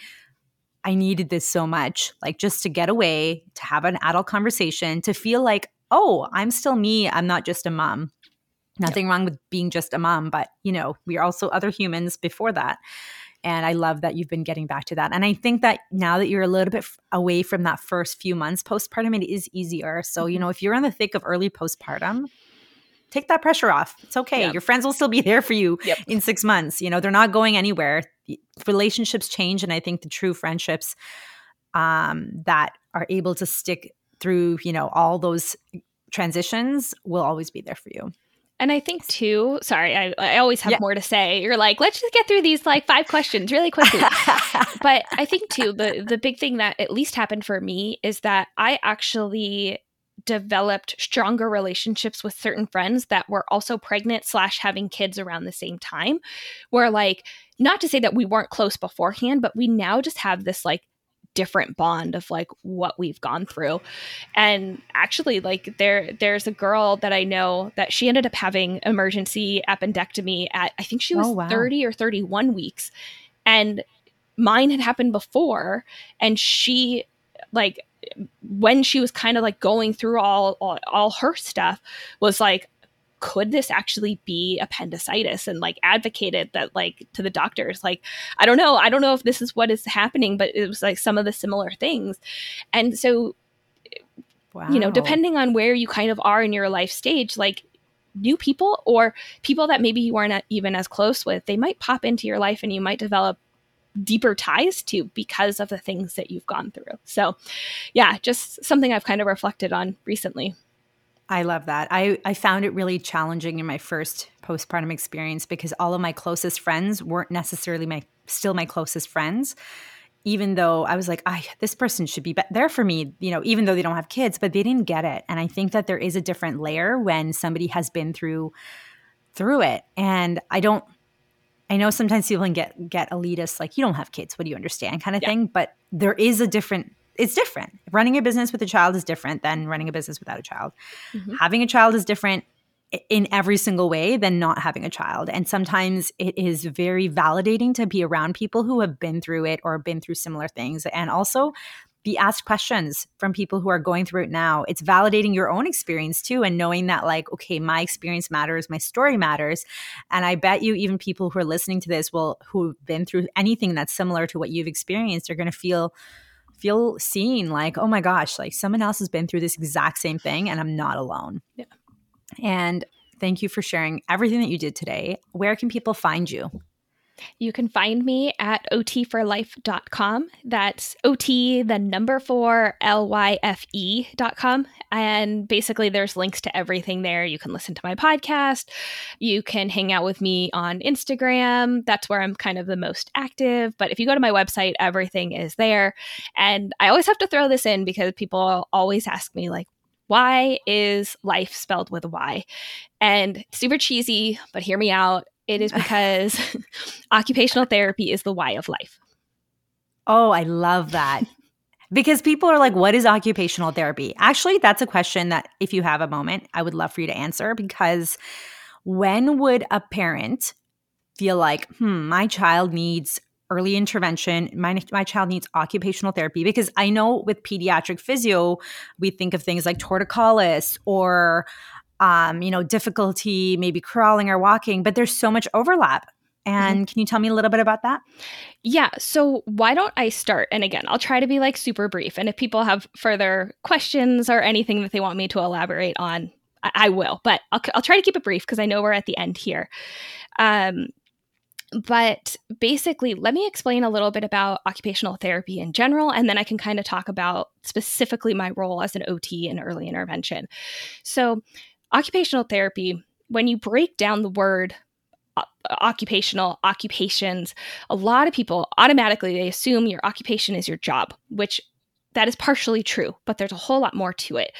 S2: I needed this so much, like just to get away, to have an adult conversation, to feel like, oh, I'm still me. I'm not just a mom. Nothing yep. wrong with being just a mom, but you know, we are also other humans before that. And I love that you've been getting back to that. And I think that now that you're a little bit f- away from that first few months postpartum, it is easier. So, you mm-hmm. know, if you're in the thick of early postpartum, take that pressure off. It's okay. Yep. Your friends will still be there for you yep. in six months. You know, they're not going anywhere. Relationships change. And I think the true friendships um, that are able to stick through, you know, all those transitions will always be there for you.
S1: And I think too, sorry, I, I always have yeah. more to say. You're like, let's just get through these like five questions really quickly. but I think too, the the big thing that at least happened for me is that I actually developed stronger relationships with certain friends that were also pregnant slash having kids around the same time where like not to say that we weren't close beforehand but we now just have this like different bond of like what we've gone through and actually like there there's a girl that i know that she ended up having emergency appendectomy at i think she was oh, wow. 30 or 31 weeks and mine had happened before and she like when she was kind of like going through all, all all her stuff was like could this actually be appendicitis and like advocated that like to the doctors like i don't know i don't know if this is what is happening but it was like some of the similar things and so wow. you know depending on where you kind of are in your life stage like new people or people that maybe you weren't even as close with they might pop into your life and you might develop deeper ties to because of the things that you've gone through. So, yeah, just something I've kind of reflected on recently.
S2: I love that. I, I found it really challenging in my first postpartum experience because all of my closest friends weren't necessarily my still my closest friends. Even though I was like, I this person should be there for me, you know, even though they don't have kids, but they didn't get it. And I think that there is a different layer when somebody has been through through it. And I don't I know sometimes people can get get elitist, like you don't have kids, what do you understand, kind of yeah. thing. But there is a different it's different. Running a business with a child is different than running a business without a child. Mm-hmm. Having a child is different in every single way than not having a child. And sometimes it is very validating to be around people who have been through it or been through similar things. And also be asked questions from people who are going through it now. It's validating your own experience too, and knowing that, like, okay, my experience matters, my story matters. And I bet you, even people who are listening to this will, who've been through anything that's similar to what you've experienced, are going to feel feel seen like, oh my gosh, like someone else has been through this exact same thing and I'm not alone. Yeah. And thank you for sharing everything that you did today. Where can people find you?
S1: You can find me at ot4lyfe.com. That's OT, the number four, L Y F E.com. And basically, there's links to everything there. You can listen to my podcast. You can hang out with me on Instagram. That's where I'm kind of the most active. But if you go to my website, everything is there. And I always have to throw this in because people always ask me, like, why is life spelled with a Y? And super cheesy, but hear me out. It is because occupational therapy is the why of life.
S2: Oh, I love that. because people are like, what is occupational therapy? Actually, that's a question that, if you have a moment, I would love for you to answer because when would a parent feel like, hmm, my child needs early intervention. My, my child needs occupational therapy because I know with pediatric physio, we think of things like torticollis or um, you know, difficulty maybe crawling or walking, but there's so much overlap. And mm-hmm. can you tell me a little bit about that?
S1: Yeah. So, why don't I start? And again, I'll try to be like super brief. And if people have further questions or anything that they want me to elaborate on, I, I will. But I'll, I'll try to keep it brief because I know we're at the end here. Um, but basically, let me explain a little bit about occupational therapy in general, and then I can kind of talk about specifically my role as an OT in early intervention. So, occupational therapy, when you break down the word uh, occupational occupations, a lot of people automatically they assume your occupation is your job, which that is partially true, but there's a whole lot more to it.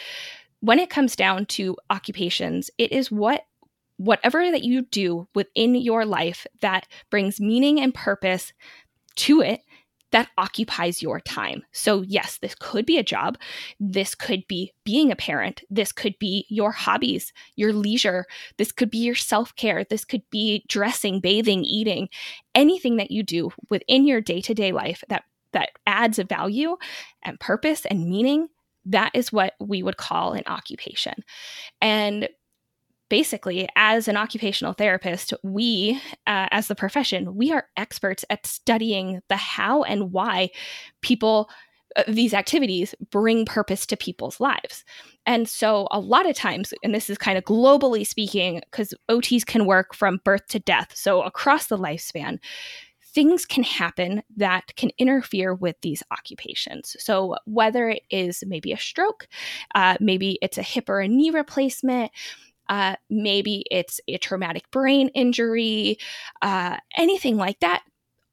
S1: When it comes down to occupations, it is what whatever that you do within your life that brings meaning and purpose to it that occupies your time. So, yes, this could be a job. This could be being a parent. This could be your hobbies, your leisure. This could be your self care. This could be dressing, bathing, eating, anything that you do within your day to day life that, that adds a value and purpose and meaning. That is what we would call an occupation. And basically, as an occupational therapist, we, uh, as the profession, we are experts at studying the how and why people uh, these activities bring purpose to people's lives. And so, a lot of times, and this is kind of globally speaking, because OTs can work from birth to death, so across the lifespan, things can happen that can interfere with these occupations. So, whether it is maybe a stroke, uh, maybe it's a hip or a knee replacement, uh, maybe it's a traumatic brain injury, uh, anything like that.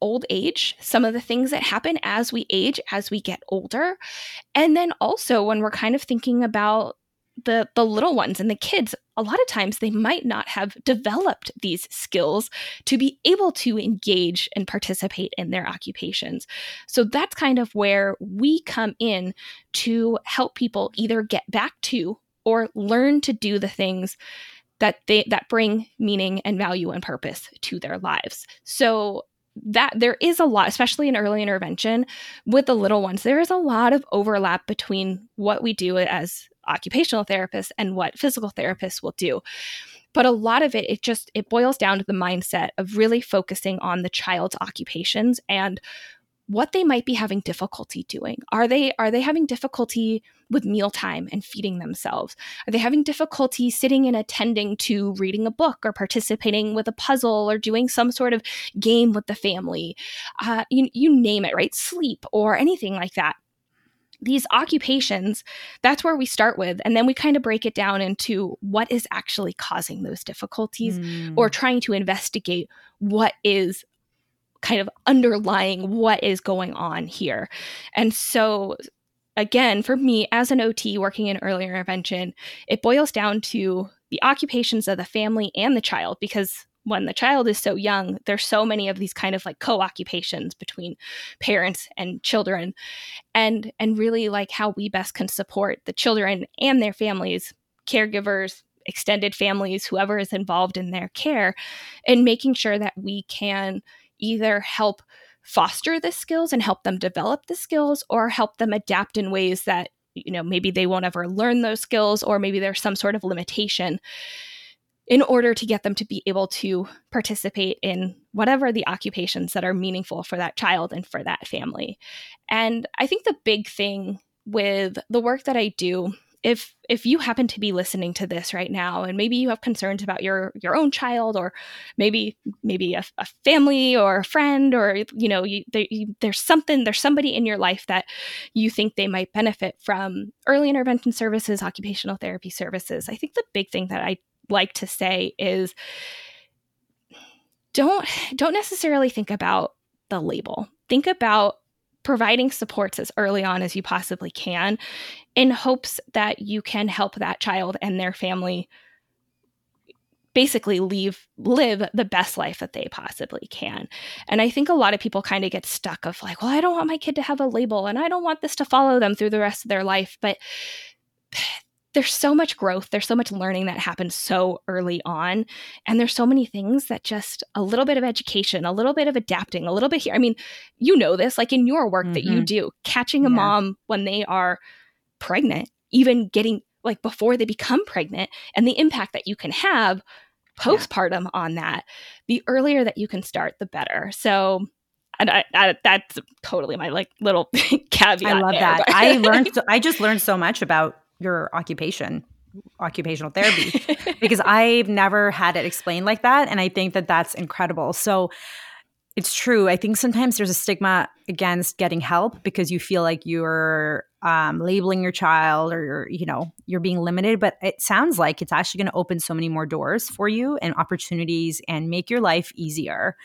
S1: Old age, some of the things that happen as we age, as we get older. And then also when we're kind of thinking about the the little ones and the kids a lot of times they might not have developed these skills to be able to engage and participate in their occupations so that's kind of where we come in to help people either get back to or learn to do the things that they that bring meaning and value and purpose to their lives. So that there is a lot especially in early intervention with the little ones there is a lot of overlap between what we do as occupational therapists and what physical therapists will do but a lot of it it just it boils down to the mindset of really focusing on the child's occupations and what they might be having difficulty doing. Are they are they having difficulty with mealtime and feeding themselves? Are they having difficulty sitting and attending to reading a book or participating with a puzzle or doing some sort of game with the family? Uh, you, you name it, right? Sleep or anything like that these occupations, that's where we start with. And then we kind of break it down into what is actually causing those difficulties mm. or trying to investigate what is kind of underlying what is going on here. And so, again, for me as an OT working in early intervention, it boils down to the occupations of the family and the child because when the child is so young, there's so many of these kind of like co-occupations between parents and children and and really like how we best can support the children and their families, caregivers, extended families, whoever is involved in their care, and making sure that we can either help foster the skills and help them develop the skills or help them adapt in ways that you know maybe they won't ever learn those skills or maybe there's some sort of limitation in order to get them to be able to participate in whatever the occupations that are meaningful for that child and for that family. And I think the big thing with the work that I do if if you happen to be listening to this right now and maybe you have concerns about your your own child or maybe maybe a, a family or a friend or you know you, there, you, there's something there's somebody in your life that you think they might benefit from early intervention services occupational therapy services i think the big thing that i like to say is don't don't necessarily think about the label. Think about providing supports as early on as you possibly can in hopes that you can help that child and their family basically leave live the best life that they possibly can. And I think a lot of people kind of get stuck of like, well, I don't want my kid to have a label and I don't want this to follow them through the rest of their life, but there's so much growth, there's so much learning that happens so early on. And there's so many things that just a little bit of education, a little bit of adapting, a little bit here. I mean, you know this, like in your work mm-hmm. that you mm-hmm. do, catching a yeah. mom when they are pregnant, even getting like before they become pregnant, and the impact that you can have postpartum yeah. on that. The earlier that you can start, the better. So and I, I, that's totally my like little caveat.
S2: I love
S1: there,
S2: that. I learned. So, I just learned so much about your occupation occupational therapy because I've never had it explained like that and I think that that's incredible. So it's true. I think sometimes there's a stigma against getting help because you feel like you're um, labeling your child or you're, you know, you're being limited. But it sounds like it's actually going to open so many more doors for you and opportunities and make your life easier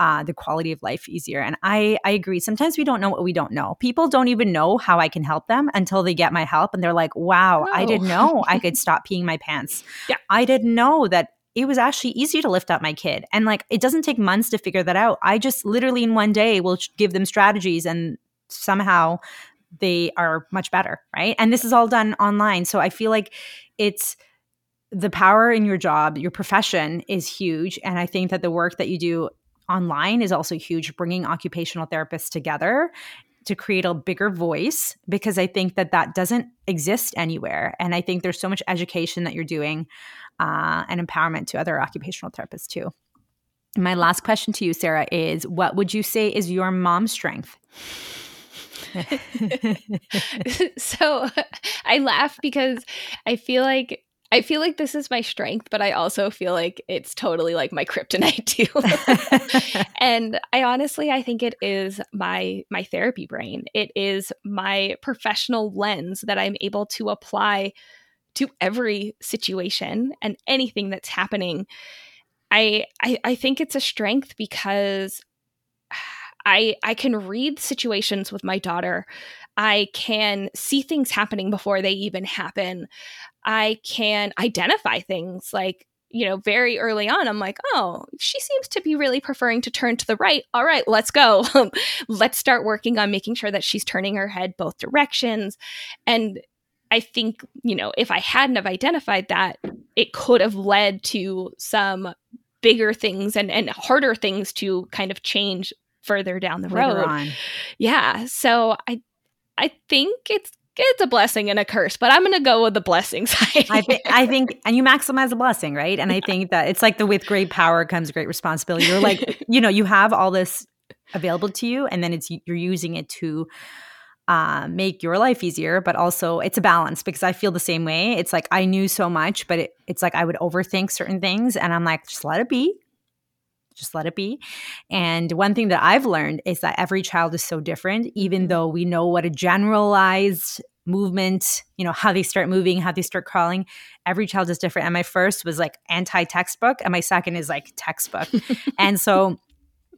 S2: uh, the quality of life easier. And I, I agree. Sometimes we don't know what we don't know. People don't even know how I can help them until they get my help and they're like, wow, no. I didn't know I could stop peeing my pants. Yeah. I didn't know that it was actually easy to lift up my kid. And like, it doesn't take months to figure that out. I just literally in one day will give them strategies and somehow they are much better. Right. And this is all done online. So I feel like it's, the power in your job, your profession is huge. And I think that the work that you do online is also huge, bringing occupational therapists together to create a bigger voice because I think that that doesn't exist anywhere. And I think there's so much education that you're doing uh, and empowerment to other occupational therapists too. My last question to you, Sarah, is what would you say is your mom's strength?
S1: so I laugh because I feel like I feel like this is my strength, but I also feel like it's totally like my kryptonite too. and I honestly I think it is my my therapy brain. It is my professional lens that I'm able to apply to every situation and anything that's happening. I I, I think it's a strength because I I can read situations with my daughter. I can see things happening before they even happen. I can identify things like, you know, very early on, I'm like, oh, she seems to be really preferring to turn to the right. All right, let's go. let's start working on making sure that she's turning her head both directions. And I think, you know, if I hadn't have identified that, it could have led to some bigger things and, and harder things to kind of change further down the Later road. On. Yeah. So I I think it's it's a blessing and a curse, but I'm going to go with the blessing side.
S2: I, th- I, think, and you maximize the blessing, right? And I think that it's like the with great power comes great responsibility. You're like, you know, you have all this available to you and then it's you're using it to uh, make your life easier, but also it's a balance because I feel the same way. It's like I knew so much, but it, it's like I would overthink certain things, and I'm like, just let it be. Just let it be. And one thing that I've learned is that every child is so different, even mm-hmm. though we know what a generalized movement, you know, how they start moving, how they start crawling. Every child is different. And my first was like anti textbook, and my second is like textbook. and so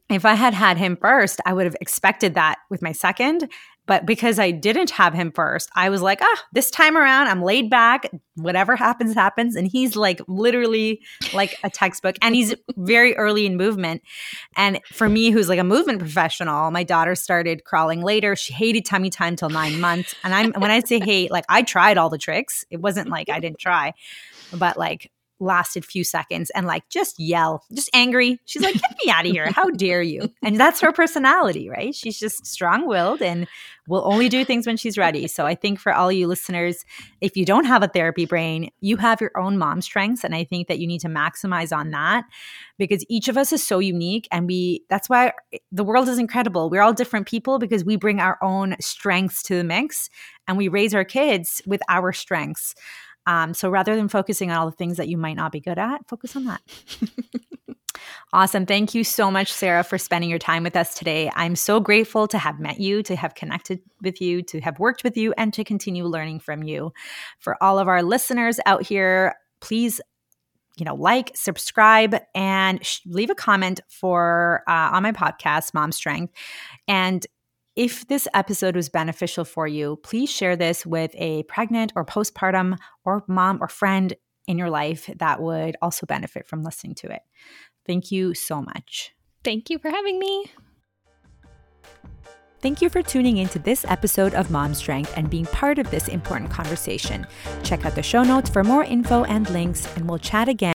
S2: if I had had him first, I would have expected that with my second. But because I didn't have him first, I was like, ah, this time around, I'm laid back. Whatever happens, happens. And he's like literally like a textbook. And he's very early in movement. And for me, who's like a movement professional, my daughter started crawling later. She hated tummy time till nine months. And I'm when I say hate, like I tried all the tricks. It wasn't like I didn't try, but like lasted few seconds and like just yell, just angry. She's like, "Get me out of here! How dare you!" And that's her personality, right? She's just strong-willed and will only do things when she's ready. So I think for all you listeners, if you don't have a therapy brain, you have your own mom strengths, and I think that you need to maximize on that because each of us is so unique, and we that's why the world is incredible. We're all different people because we bring our own strengths to the mix, and we raise our kids with our strengths. Um, so rather than focusing on all the things that you might not be good at, focus on that. awesome. Thank you so much, Sarah, for spending your time with us today. I'm so grateful to have met you, to have connected with you, to have worked with you, and to continue learning from you. For all of our listeners out here, please you know like subscribe and sh- leave a comment for uh, on my podcast mom strength and if this episode was beneficial for you, please share this with a pregnant or postpartum or mom or friend in your life that would also benefit from listening to it. Thank you so much.
S1: Thank you for having me.
S2: Thank you for tuning into this episode of Mom Strength and being part of this important conversation. Check out the show notes for more info and links, and we'll chat again